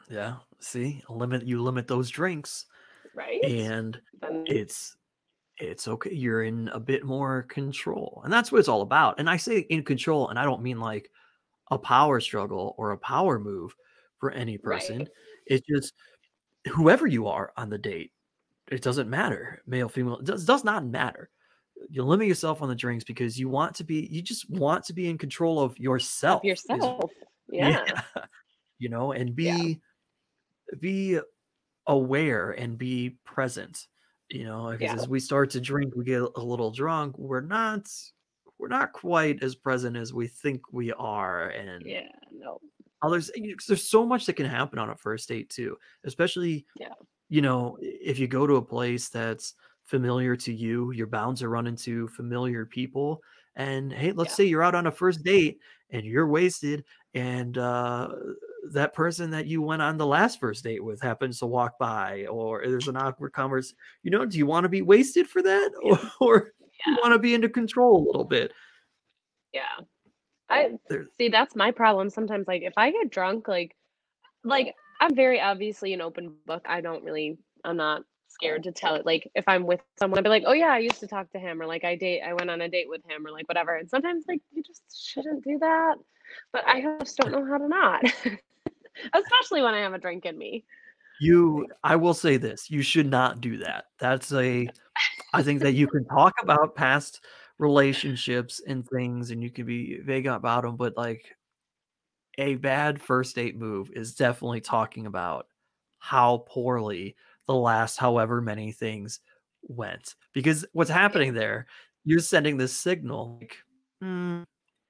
Yeah. See, limit you limit those drinks right? and Then- it's it's okay you're in a bit more control and that's what it's all about and i say in control and i don't mean like a power struggle or a power move for any person Right. it's just whoever you are on the date it doesn't matter male female it does, does not matter you limit yourself on the drinks because you want to be you just want to be in control of yourself of yourself. Yeah. you know and be Yeah. be aware and be present you know because Yeah. as we start to drink we get a little drunk we're not we're not quite as present as we think we are and Yeah. No. You know, 'cause there's so much that can happen on a first date too especially Yeah. you know if you go to a place that's familiar to you you're bound to run into familiar people and hey let's Yeah. say you're out on a first date and you're wasted and uh that person that you went on the last first date with happens to walk by or there's an awkward conversation you know do you want to be wasted for that or, or you want to be into control a little bit Yeah. I see that's my problem sometimes like if I get drunk like like I'm very obviously an open book. I don't really I'm not scared to tell it like if I'm with someone I'd be like, "Oh yeah, I used to talk to him," or like I date I went on a date with him or like whatever. And sometimes like you just shouldn't do that. But I just don't know how to not. Especially when I have a drink in me. you i will say this you should not do that that's a i think that you can talk about past relationships and things and you can be vague about them but like a bad first date move is definitely talking about how poorly the last however many things went because what's happening there you're sending this signal like "Hmm,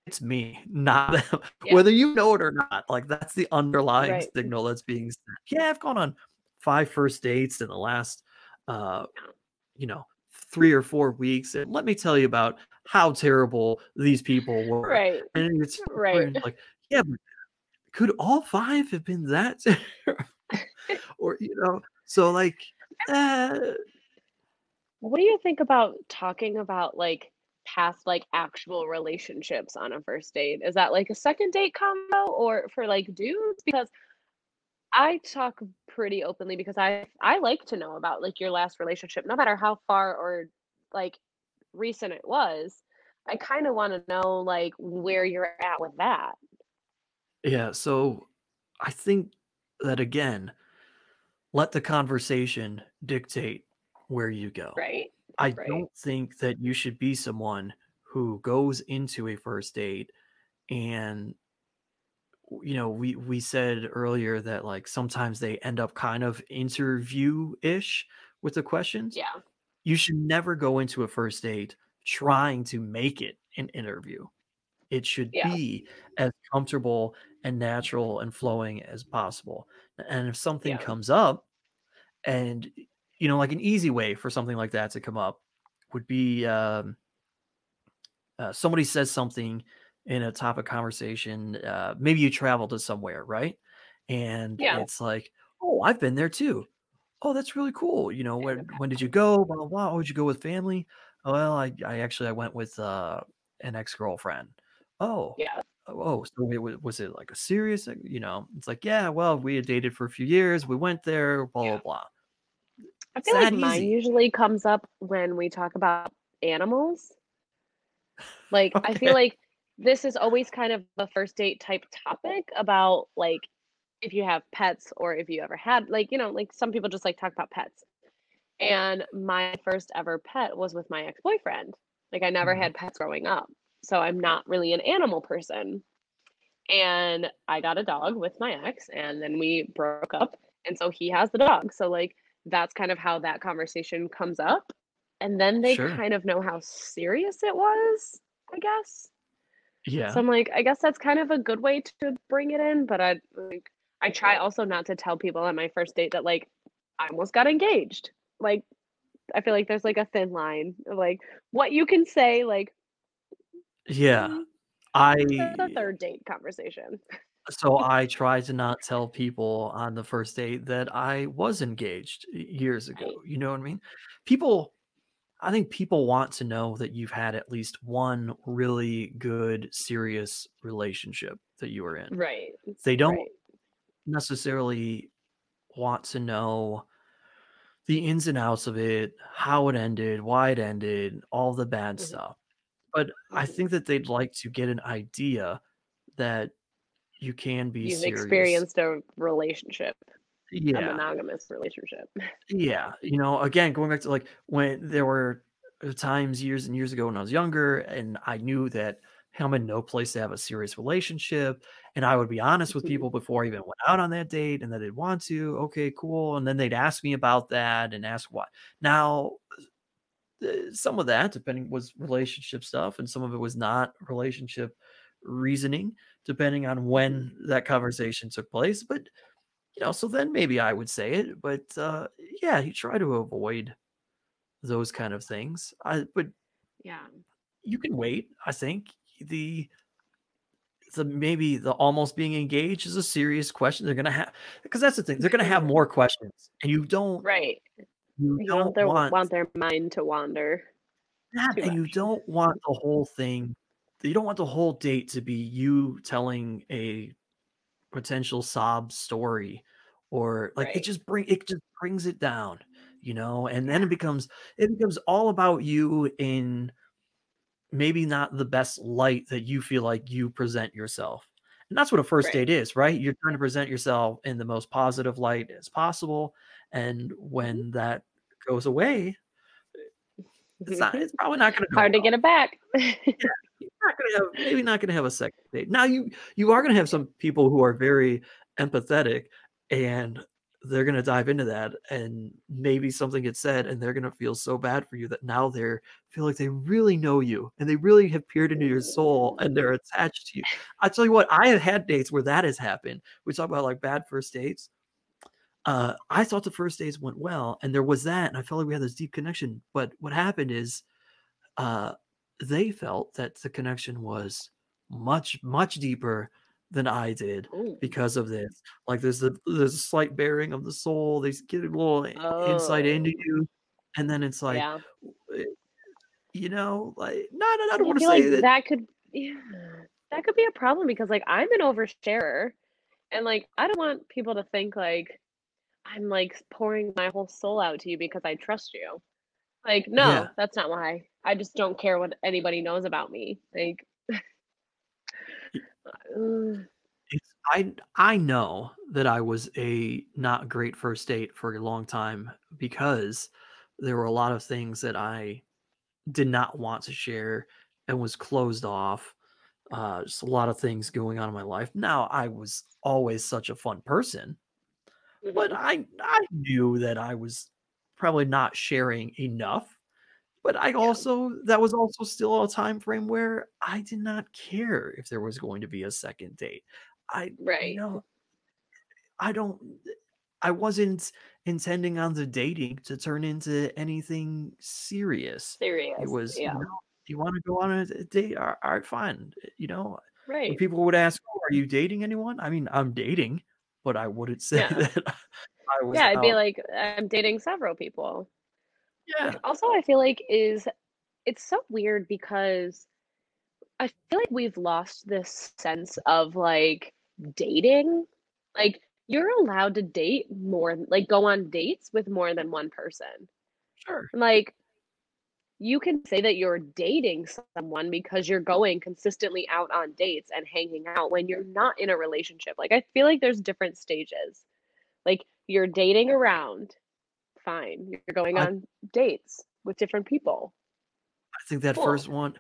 it's me not them Yeah. whether you know it or not like that's the underlying Right. signal that's being sent yeah i've gone on five first dates in the last uh you know three or four weeks and let me tell you about how terrible these people were Right. and it's Right. like yeah but could all five have been that or you know so like uh, What do you think about talking about like past like actual relationships on a first date? Is that like a second date combo or for like dudes? Because I talk pretty openly because I I like to know about like your last relationship, no matter how far or like recent it was. I kind of want to know like where you're at with that. yeah so i think that again let the conversation dictate where you go Right. I Right. don't think that you should be someone who goes into a first date and you know, we we said earlier that like sometimes they end up kind of interview-ish with the questions. Yeah. You should never go into a first date trying to make it an interview. It should Yeah. be as comfortable and natural and flowing as possible. And if something Yeah. comes up, and you know, like an easy way for something like that to come up would be um, uh, somebody says something in a topic conversation. Uh, maybe you travel to somewhere, right? And Yeah. it's like, oh, I've been there too. Oh, that's really cool. You know, when when did you go? Blah blah blah. Oh, did you go with family? Well, I I actually I went with uh, an ex girlfriend. Oh, Yeah. oh, so it was, was it like a serious? You know, it's like yeah, well, we had dated for a few years. We went there. Blah Yeah. blah blah. I feel like mine easy. usually comes up when we talk about animals. Like I feel like this is always kind of a first date type topic about like if you have pets or if you ever had like you know like some people just like talk about pets. And my first ever pet was with my ex-boyfriend. Like I never Mhm. had pets growing up. So I'm not really an animal person. And I got a dog with my ex and then we broke up and so he has the dog. So like that's kind of how that conversation comes up. And then they Sure. kind of know how serious it was, I guess. Yeah. So I'm like, I guess that's kind of a good way to bring it in, but I like I try also not to tell people on my first date that like I almost got engaged. Like I feel like there's like a thin line of like what you can say like Yeah. mm, I the third date conversation. so I try to not tell people on the first date that I was engaged years ago. You know what I mean? People I think people want to know that you've had at least one really good serious relationship that you were in. Right. They don't Right. necessarily want to know the ins and outs of it, how it ended, why it ended, all the bad Mhm. stuff. But I Mhm. think that they'd like to get an idea that you can be You've serious. experienced a relationship, a Yeah. monogamous relationship. Yeah. You know, again, going back to like when there were uh, times years and years ago when I was younger and I knew that hey, I'm in no place to have a serious relationship. And I would be honest with Mhm. people before I even went out on that date and that they'd want to. Okay, cool. And then they'd ask me about that and ask why. Now, some of that, depending, was relationship stuff, and some of it was not relationship reasoning, depending on when that conversation took place. But you know, so then maybe I would say it, but uh, yeah, you try to avoid those kind of things. I, but Yeah. you can wait. I think the the maybe the almost being engaged is a serious question. They're gonna have because that's the thing. They're gonna have more questions, and you don't Right. you You don't want want their mind to wander. that, and you don't want the whole thing. You don't want the whole date to be you telling a potential sob story, or like it just bring it just brings it down, you know. And then it becomes it becomes all about you in maybe not the best light that you feel like you present yourself. And that's what a first Right. date is, right? You're trying to present yourself in the most positive light as possible. And Mm-hmm. when that goes away, it's not it's probably not gonna go Hard to well. get it back. Not gonna have maybe not gonna have a second date. Now you you are gonna have some people who are very empathetic and they're gonna dive into that and maybe something gets said and they're gonna feel so bad for you that now they're feel like they really know you and they really have peered into your soul and they're attached to you. I tell you what, I have had dates where that has happened. We talk about like bad first dates. Uh, I thought the first dates went well, and there was that, and I felt like we had this deep connection. But what happened is, uh, they felt that the connection was much, much deeper than I did Ooh. because of this. Like there's a there's a slight bearing of the soul. They get a little i- insight into Oh. you, and then it's like, yeah. eh, you know, like no, no, I I don't want to say like that. that could yeah, that could be a problem because like I'm an oversharer and like I don't want people to think like I'm like pouring my whole soul out to you because I trust you. Like no, Yeah. that's not why. I just don't care what anybody knows about me. Like It's, I I know that I was a not great first date for a long time because there were a lot of things that I did not want to share and was closed off Uh, just a lot of things going on in my life. Now, I was always such a fun person, but Mhm. I I knew that I was probably not sharing enough. But I also that was also still a time frame where I did not care if there was going to be a second date. I Right. you know I don't I wasn't intending on the dating to turn into anything serious. Serious. It was, yeah. you know, you want to go on a date? All right, fine. You know, when Right. people would ask, "Oh, are you dating anyone?" I mean, I'm dating, but I wouldn't say Yeah. that I was Yeah, I'd be like, I'm dating several people. Yeah, also I feel like is it's so weird because I feel like we've lost this sense of like dating. Like you're allowed to date more like go on dates with more than one person. sure. Like you can say that you're dating someone because you're going consistently out on dates and hanging out when you're not in a relationship. Like I feel like there's different stages. Like you're dating around, fine. You're going I on dates with different people. I think that Cool. first one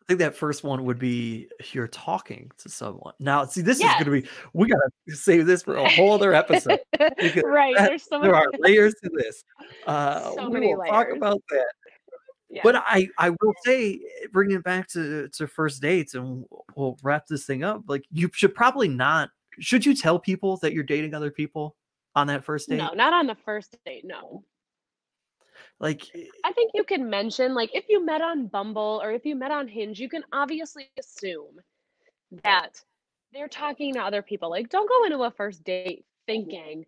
I think that first one would be you're talking to someone. Now, see, this is gonna be we gotta save this for a whole other episode right. that- There's so there many are layers to this. Uh, So we will talk about that. yeah. But I, I will say, bringing it back to to first dates, and we'll- we'll wrap this thing up. Like, you should probably not. Should you tell people that you're dating other people on that first date? no, not on the first date. No. Like, eh, I think you can mention like if you met on Bumble or if you met on Hinge, you can obviously assume that they're talking to other people. Like don't go into a first date thinking,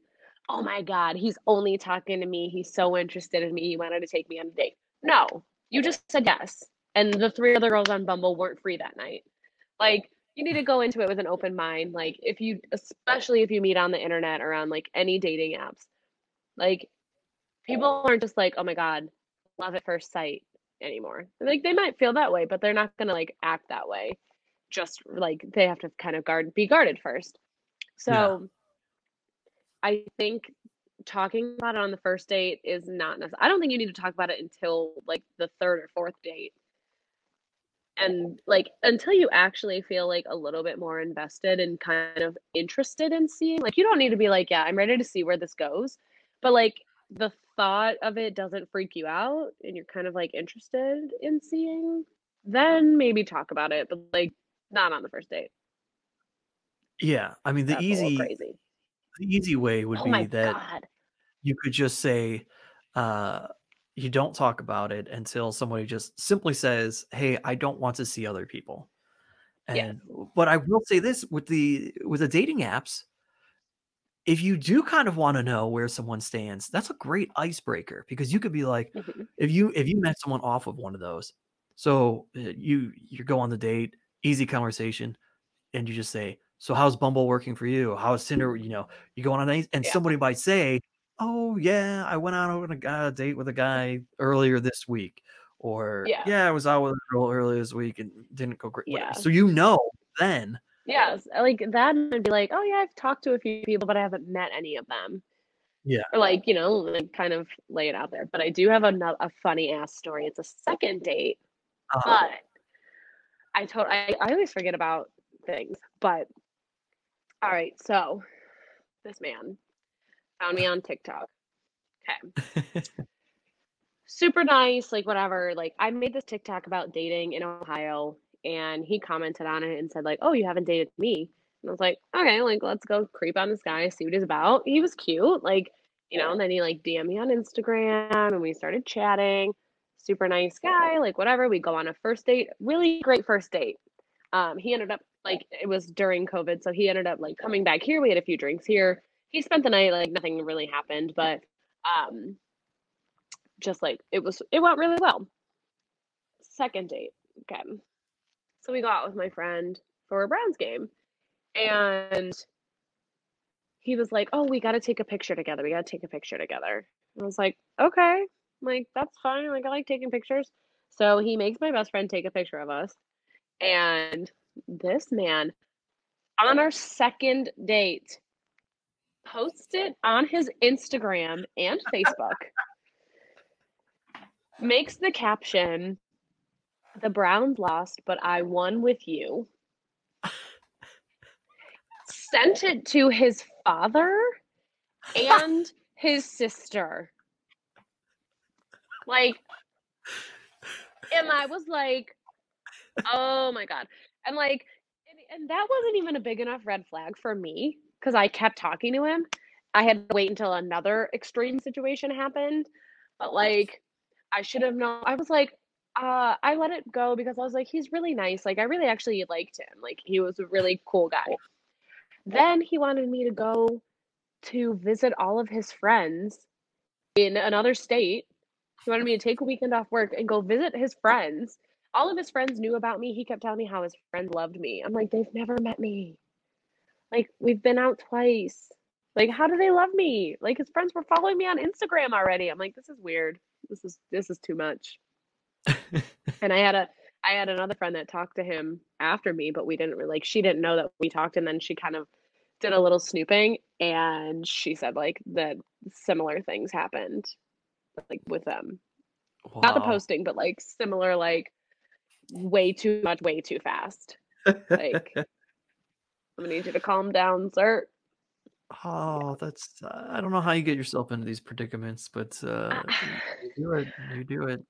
"Oh my god, he's only talking to me. He's so interested in me. He wanted to take me on a date." No. You just said yes. And the three other girls on Bumble weren't free that night. Like you need to go into it with an open mind. Like if you especially if you meet on the internet or on like any dating apps. Like people aren't just like, oh my god, love at first sight anymore. Like they might feel that way, but they're not gonna like act that way. Just like they have to kind of guard be guarded first. So I think talking about it on the first date is not necessary. I don't think you need to talk about it until like the third or fourth date. And like until you actually feel like a little bit more invested and kind of interested in seeing, like you don't need to be like, yeah, I'm ready to see where this goes. But like the thought of it doesn't freak you out and you're kind of like interested in seeing, then maybe talk about it, but like not on the first date. yeah. I mean, the That's easy, crazy. the easy way would Oh be that god. you could just say, uh, you don't talk about it until somebody just simply says, "Hey, I don't want to see other people." And but I will say this with the with the dating apps, if you do kind of want to know where someone stands, that's a great icebreaker because you could be like, Mhm. if you if you met someone off of one of those, so uh, you you go on the date, easy conversation, and you just say, "So how's Bumble working for you? How's Tinder?" You know, you go on a date, and Yeah. somebody might say, "Oh yeah, I went out on a, guy- a date with a guy earlier this week," or Yeah. "Yeah, I was out with a girl earlier this week and didn't go great." Yeah. So you know then, Yes, like that and be like, oh yeah, I've talked to a few people, but I haven't met any of them. Yeah. Or like, you know, like kind of lay it out there. But I do have a, a funny ass story. It's a second date, uh, but I told I, I always forget about things. But all right, so this man found me on TikTok. Okay. super nice, like whatever. Like I made this TikTok about dating in Ohio and he commented on it and said like, "Oh, you haven't dated me." And I was like, "Okay, like let's go creep on this guy, see what he's about." He was cute, like, you know, and then he like DM me on Instagram and we started chatting. Super nice guy, like whatever. We go on a first date, really great first date. Um, he ended up like it was during COVID, so he ended up like coming back here. We had a few drinks here. He spent the night, like nothing really happened, but um just like it was it went really well. Second date okay. So we go out with my friend for a browns game and he was like oh we got to take a picture together we got to take a picture together. I was like okay like that's fine like i like taking pictures. So he makes my best friend take a picture of us and this man on our second date posted it on his instagram and facebook makes the caption the browns lost but i won with you sent it to his father and his sister. Like, and I was like, oh my God. And like, and, and that wasn't even a big enough red flag for me because I kept talking to him. I had to wait until another extreme situation happened. But like, I should have known. I was like, uh, I let it go because I was like, he's really nice. Like, I really actually liked him. Like, he was a really cool guy. Then he wanted me to go to visit all of his friends in another state. He wanted me to take a weekend off work and go visit his friends. All of his friends knew about me. He kept telling me how his friends loved me. I'm like, they've never met me. Like, we've been out twice. Like, how do they love me? Like, his friends were following me on Instagram already. I'm like, this is weird. This is this is too much. and I had a I had another friend that talked to him after me, but we didn't really like she didn't know that we talked and then she kind of did a little snooping and she said like that similar things happened like with them. Not the posting, but like similar like way too much, way too fast. Like I'm gonna need you to calm down, sir. oh, that's uh, I don't know how you get yourself into these predicaments, but uh, you do it. You do it.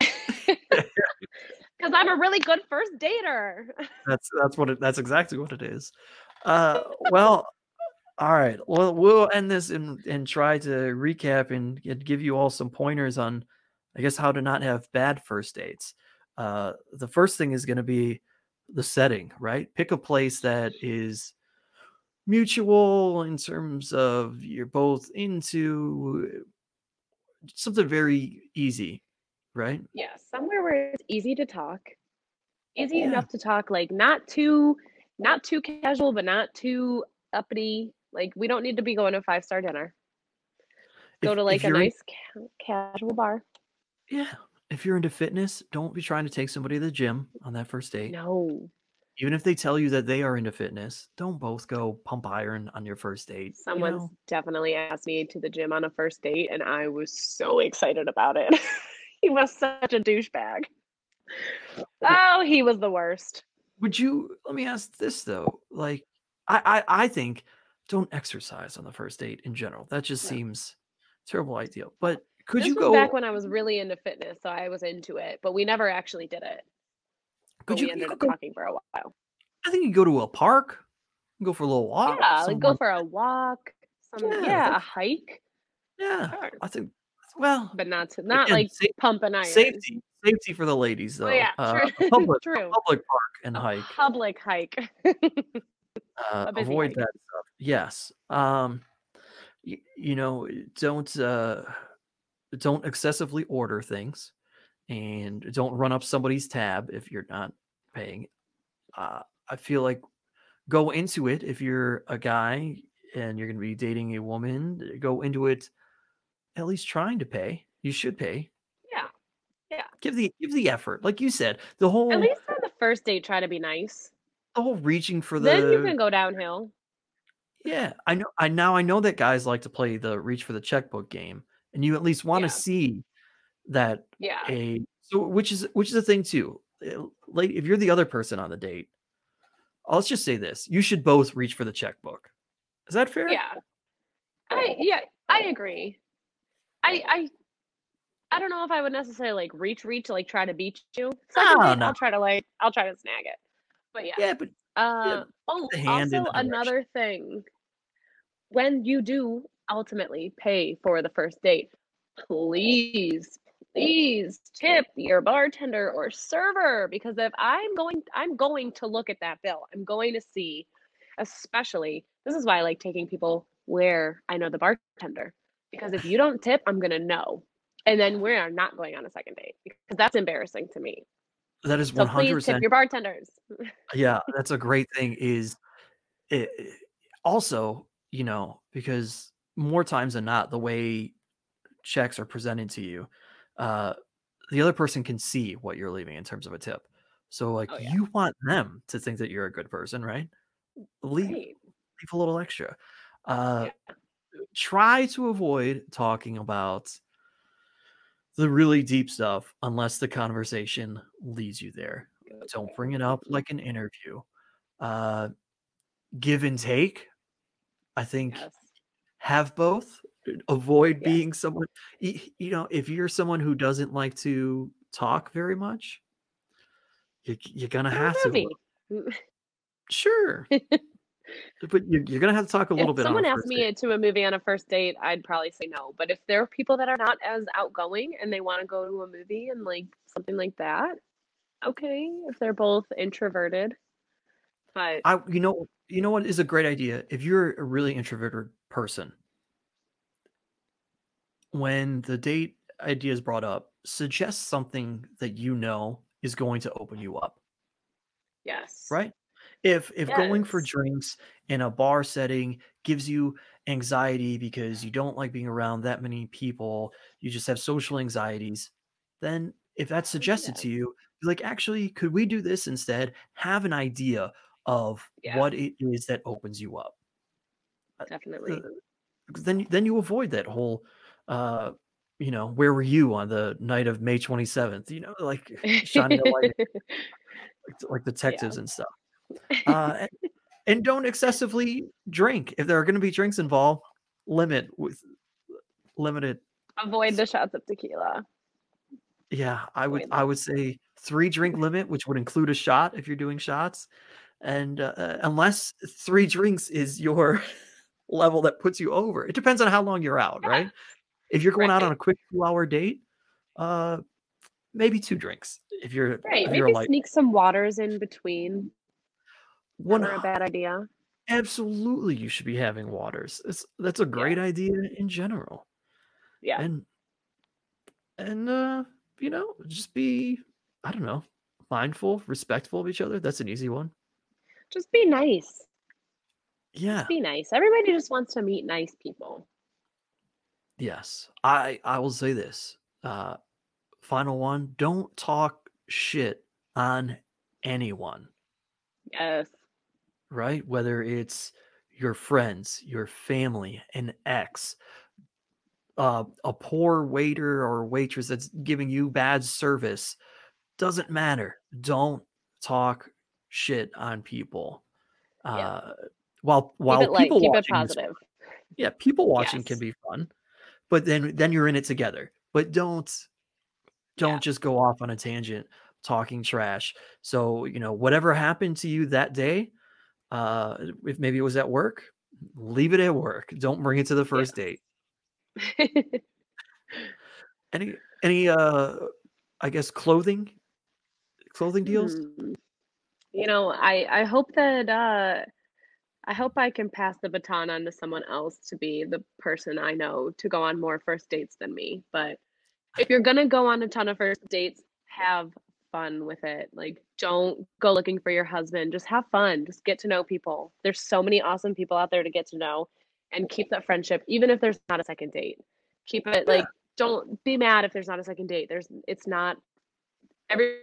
Because I'm a really good first dater. That's that's what it. That's exactly what it is. Uh, well, all right. Well, we'll end this and and try to recap and, and give you all some pointers on, I guess, how to not have bad first dates. Uh, the first thing is going to be the setting, right? Pick a place that is mutual in terms of you're both into something very easy, right? Yeah, somewhere where it's easy to talk. Easy Yeah. enough to talk, like not too not too casual, but not too uppity. Like we don't need to be going to a five star dinner. Go If- to like a nice ca- casual bar. Yeah. If you're into fitness, don't be trying to take somebody to the gym on that first date. No, Even if they tell you that they are into fitness, don't both go pump iron on your first date. you someone's know? definitely asked me to the gym on a first date, and I was so excited about it. he was such a douchebag. Oh, he was the worst. Would you let me ask this though? Like I I, I think don't exercise on the first date in general. That just No. seems terrible idea. But could this you go back when I was really into fitness, so I was into it, but we never actually did it. But could we you, you ended up go, talking for a while. I think you go to a park, go for a little walk. Yeah, like go for a walk. Some Yeah, yeah, a hike, yeah. sure. I think well but not to not again, like sa- pump an iron. safety safety for the ladies though. Oh yeah, uh, true. public true. public park and A hike. public hike. uh, avoid hike. that stuff yes um y- you know don't uh don't excessively order things and don't run up somebody's tab if you're not paying uh i feel like go into it if you're a guy and you're going to be dating a woman go into it at least trying to pay you should pay yeah, Yeah. give the give the effort like you said the whole at least on the first date, try to be nice. the whole reaching for the Then you can go downhill. Yeah, I know. I now I know that guys like to play the reach for the checkbook game, and you at least want to Yeah. see that Yeah, a so which is which is the thing too. uh, Like if you're the other person on the date, let's just say this: you should both reach for the checkbook. Is that fair? yeah. I yeah, I agree. I I I don't know if I would necessarily like reach reach to like try to beat you. Second No, no. I'll try to like I'll try to snag it. But yeah. Yeah, but Uh, oh, hand in also the direction. another thing. When you do ultimately pay for the first date, please, please tip your bartender or server because if I'm going, I'm going to look at that bill. I'm going to see, especially this is why I like taking people where I know the bartender because if you don't tip, I'm gonna know, and then we are not going on a second date because that's embarrassing to me. that is one hundred percent. your bartenders. Yeah, that's a great thing. Is it, also you know because more times than not, the way checks are presented to you, uh, the other person can see what you're leaving in terms of a tip. So like Oh, yeah. you want them to think that you're a good person, right? Leave Right. leave a little extra. Uh, Try to avoid talking about the really deep stuff unless the conversation leads you there. Don't bring it up like an interview. Uh, give and take. I think Yes. Have both. Avoid Yeah. being someone you, know, if you're someone who doesn't like to talk very much, you, you're gonna Go have to. Sure, but you're, you're gonna have to talk a little bit. if bit. someone asked me date. to a movie on a first date, I'd probably say no. But if there are people that are not as outgoing and they want to go to a movie and like something like that, okay. If they're both introverted, but I, you know, you know what is a great idea. If you're a really introverted person, when the date idea is brought up, suggest something that you know is going to open you up. yes, right if if going for drinks in a bar setting gives you anxiety because you don't like being around that many people you just have social anxieties then if that's suggested to Yes. you like actually could we do this instead have an idea of Yeah. what it is that opens you up definitely. Uh, then then you avoid that whole uh you know where were you on the night of may 27th you know like shining a light like, like detectives and stuff. Uh, and, and don't excessively drink. If there are going to be drinks involved, limit with limited. Avoid the shots of tequila. Yeah, I would Avoid I would say three drink limit, which would include a shot if you're doing shots, and uh, uh, unless three drinks is your level that puts you over, it depends on how long you're out, Yeah. right? If you're going out on a quick two hour date, uh, maybe two drinks. If you're Right. if you're Maybe like sneak some waters in between. one a bad idea. Absolutely, you should be having waters. It's, that's a great idea in general. Yeah. And and uh, you know, just be I don't know, mindful, respectful of each other. That's an easy one. Just be nice. Yeah. Be nice. Everybody just wants to meet nice people. Yes. I I will say this. Uh final one, don't talk shit on anyone, Yes. right? Whether it's your friends, your family, an ex, uh, a poor waiter or waitress that's giving you bad service doesn't matter. Don't talk shit on people. Yeah. Uh, while while light. people Keep watching, is- yeah, people watching can be fun, but then then you're in it together. But don't don't Yeah. just go off on a tangent talking trash. So you know whatever happened to you that day, uh, if maybe it was at work, leave it at work. Don't bring it to the first date. Any any uh I guess clothing clothing deals? Hmm. You know, I I hope that uh I hope I can pass the baton on to someone else to be the person I know to go on more first dates than me. But if you're gonna go on a ton of first dates, have fun with it. Like, don't go looking for your husband. Just have fun. Just get to know people. There's so many awesome people out there to get to know and keep that friendship, even if there's not a second date. Keep it like, don't be mad if there's not a second date. There's, it's not every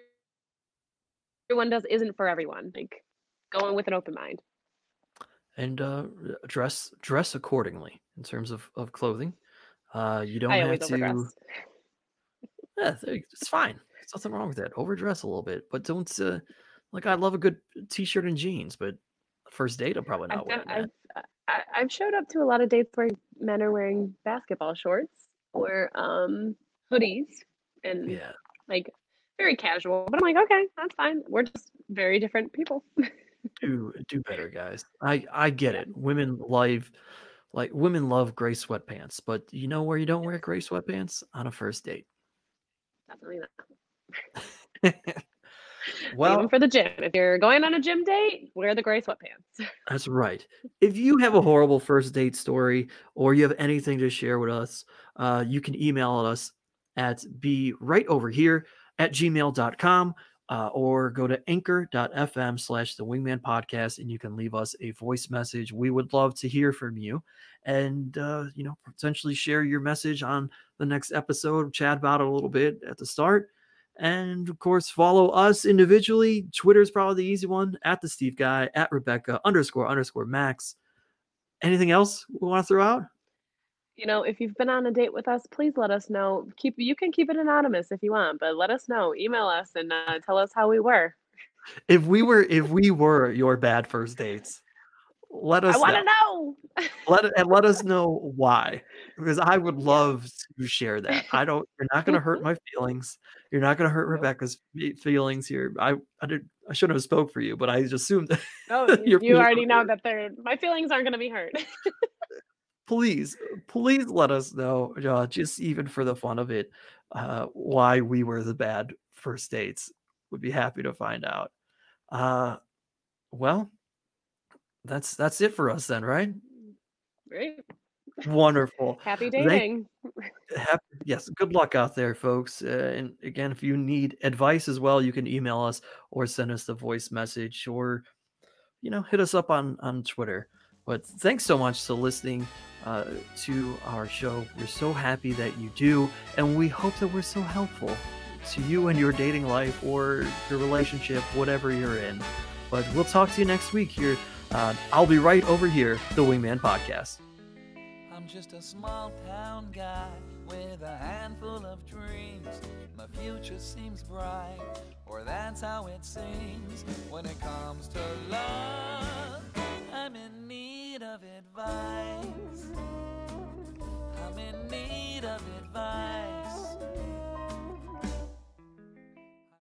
everyone does isn't for everyone. Like, go in with an open mind. And uh dress dress accordingly in terms of, of clothing. Uh you don't I have to. Yeah, it's fine. There's nothing wrong with that. Overdress a little bit, but don't uh, like I love a good t-shirt and jeans, but first date I'm probably not I've, wearing done, that. I've I, I've showed up to a lot of dates where men are wearing basketball shorts or um hoodies and Yeah. like very casual. But I'm like, okay, that's fine. We're just very different people. Do do better, guys. I I get it. Women love like women love gray sweatpants, but you know where you don't wear gray sweatpants on a first date. Definitely not. well, Even for the gym. If you're going on a gym date, wear the gray sweatpants. That's right. If you have a horrible first date story or you have anything to share with us, uh, you can email us at be right over here at gmail.com uh, or go to anchor.fm slash the wingman podcast and you can leave us a voice message. We would love to hear from you and, uh, you know, potentially share your message on the next episode, chat about it a little bit at the start. And of course, follow us individually. Twitter is probably the easy one at the Steve Guy, at Rebecca underscore underscore Max. Anything else we want to throw out? You know, if you've been on a date with us, please let us know. Keep you can keep it anonymous if you want, but let us know. Email us and uh, tell us how we were. If we were if we were your bad first dates, let us I want to know. know. Let and let us know why, because I would love to share that. I don't. You're not going to hurt my feelings. You're not going to hurt. Rebecca's feelings here. I I did. I shouldn't have spoke for you, but I just assumed. that Oh, you already know that they're my feelings aren't going to be hurt. Please, please let us know, uh, just even for the fun of it, uh, why we were the bad first dates. Would be happy to find out. Uh, well, that's that's it for us then, right? right? Wonderful. Happy dating. Hap- yes, good luck out there, folks. Uh, and again, if you need advice as well, you can email us or send us the voice message or, you know, hit us up on on Twitter. But thanks so much to listening uh, to our show. We're so happy that you do, and we hope that we're so helpful to you and your dating life or your relationship, whatever you're in. But we'll talk to you next week here. Uh, I'll be right over here, the Wingman Podcast. I'm just a small town guy with a handful of dreams. My future seems bright, or that's how it seems. When it comes to love, I'm in need of advice. I'm in need of advice.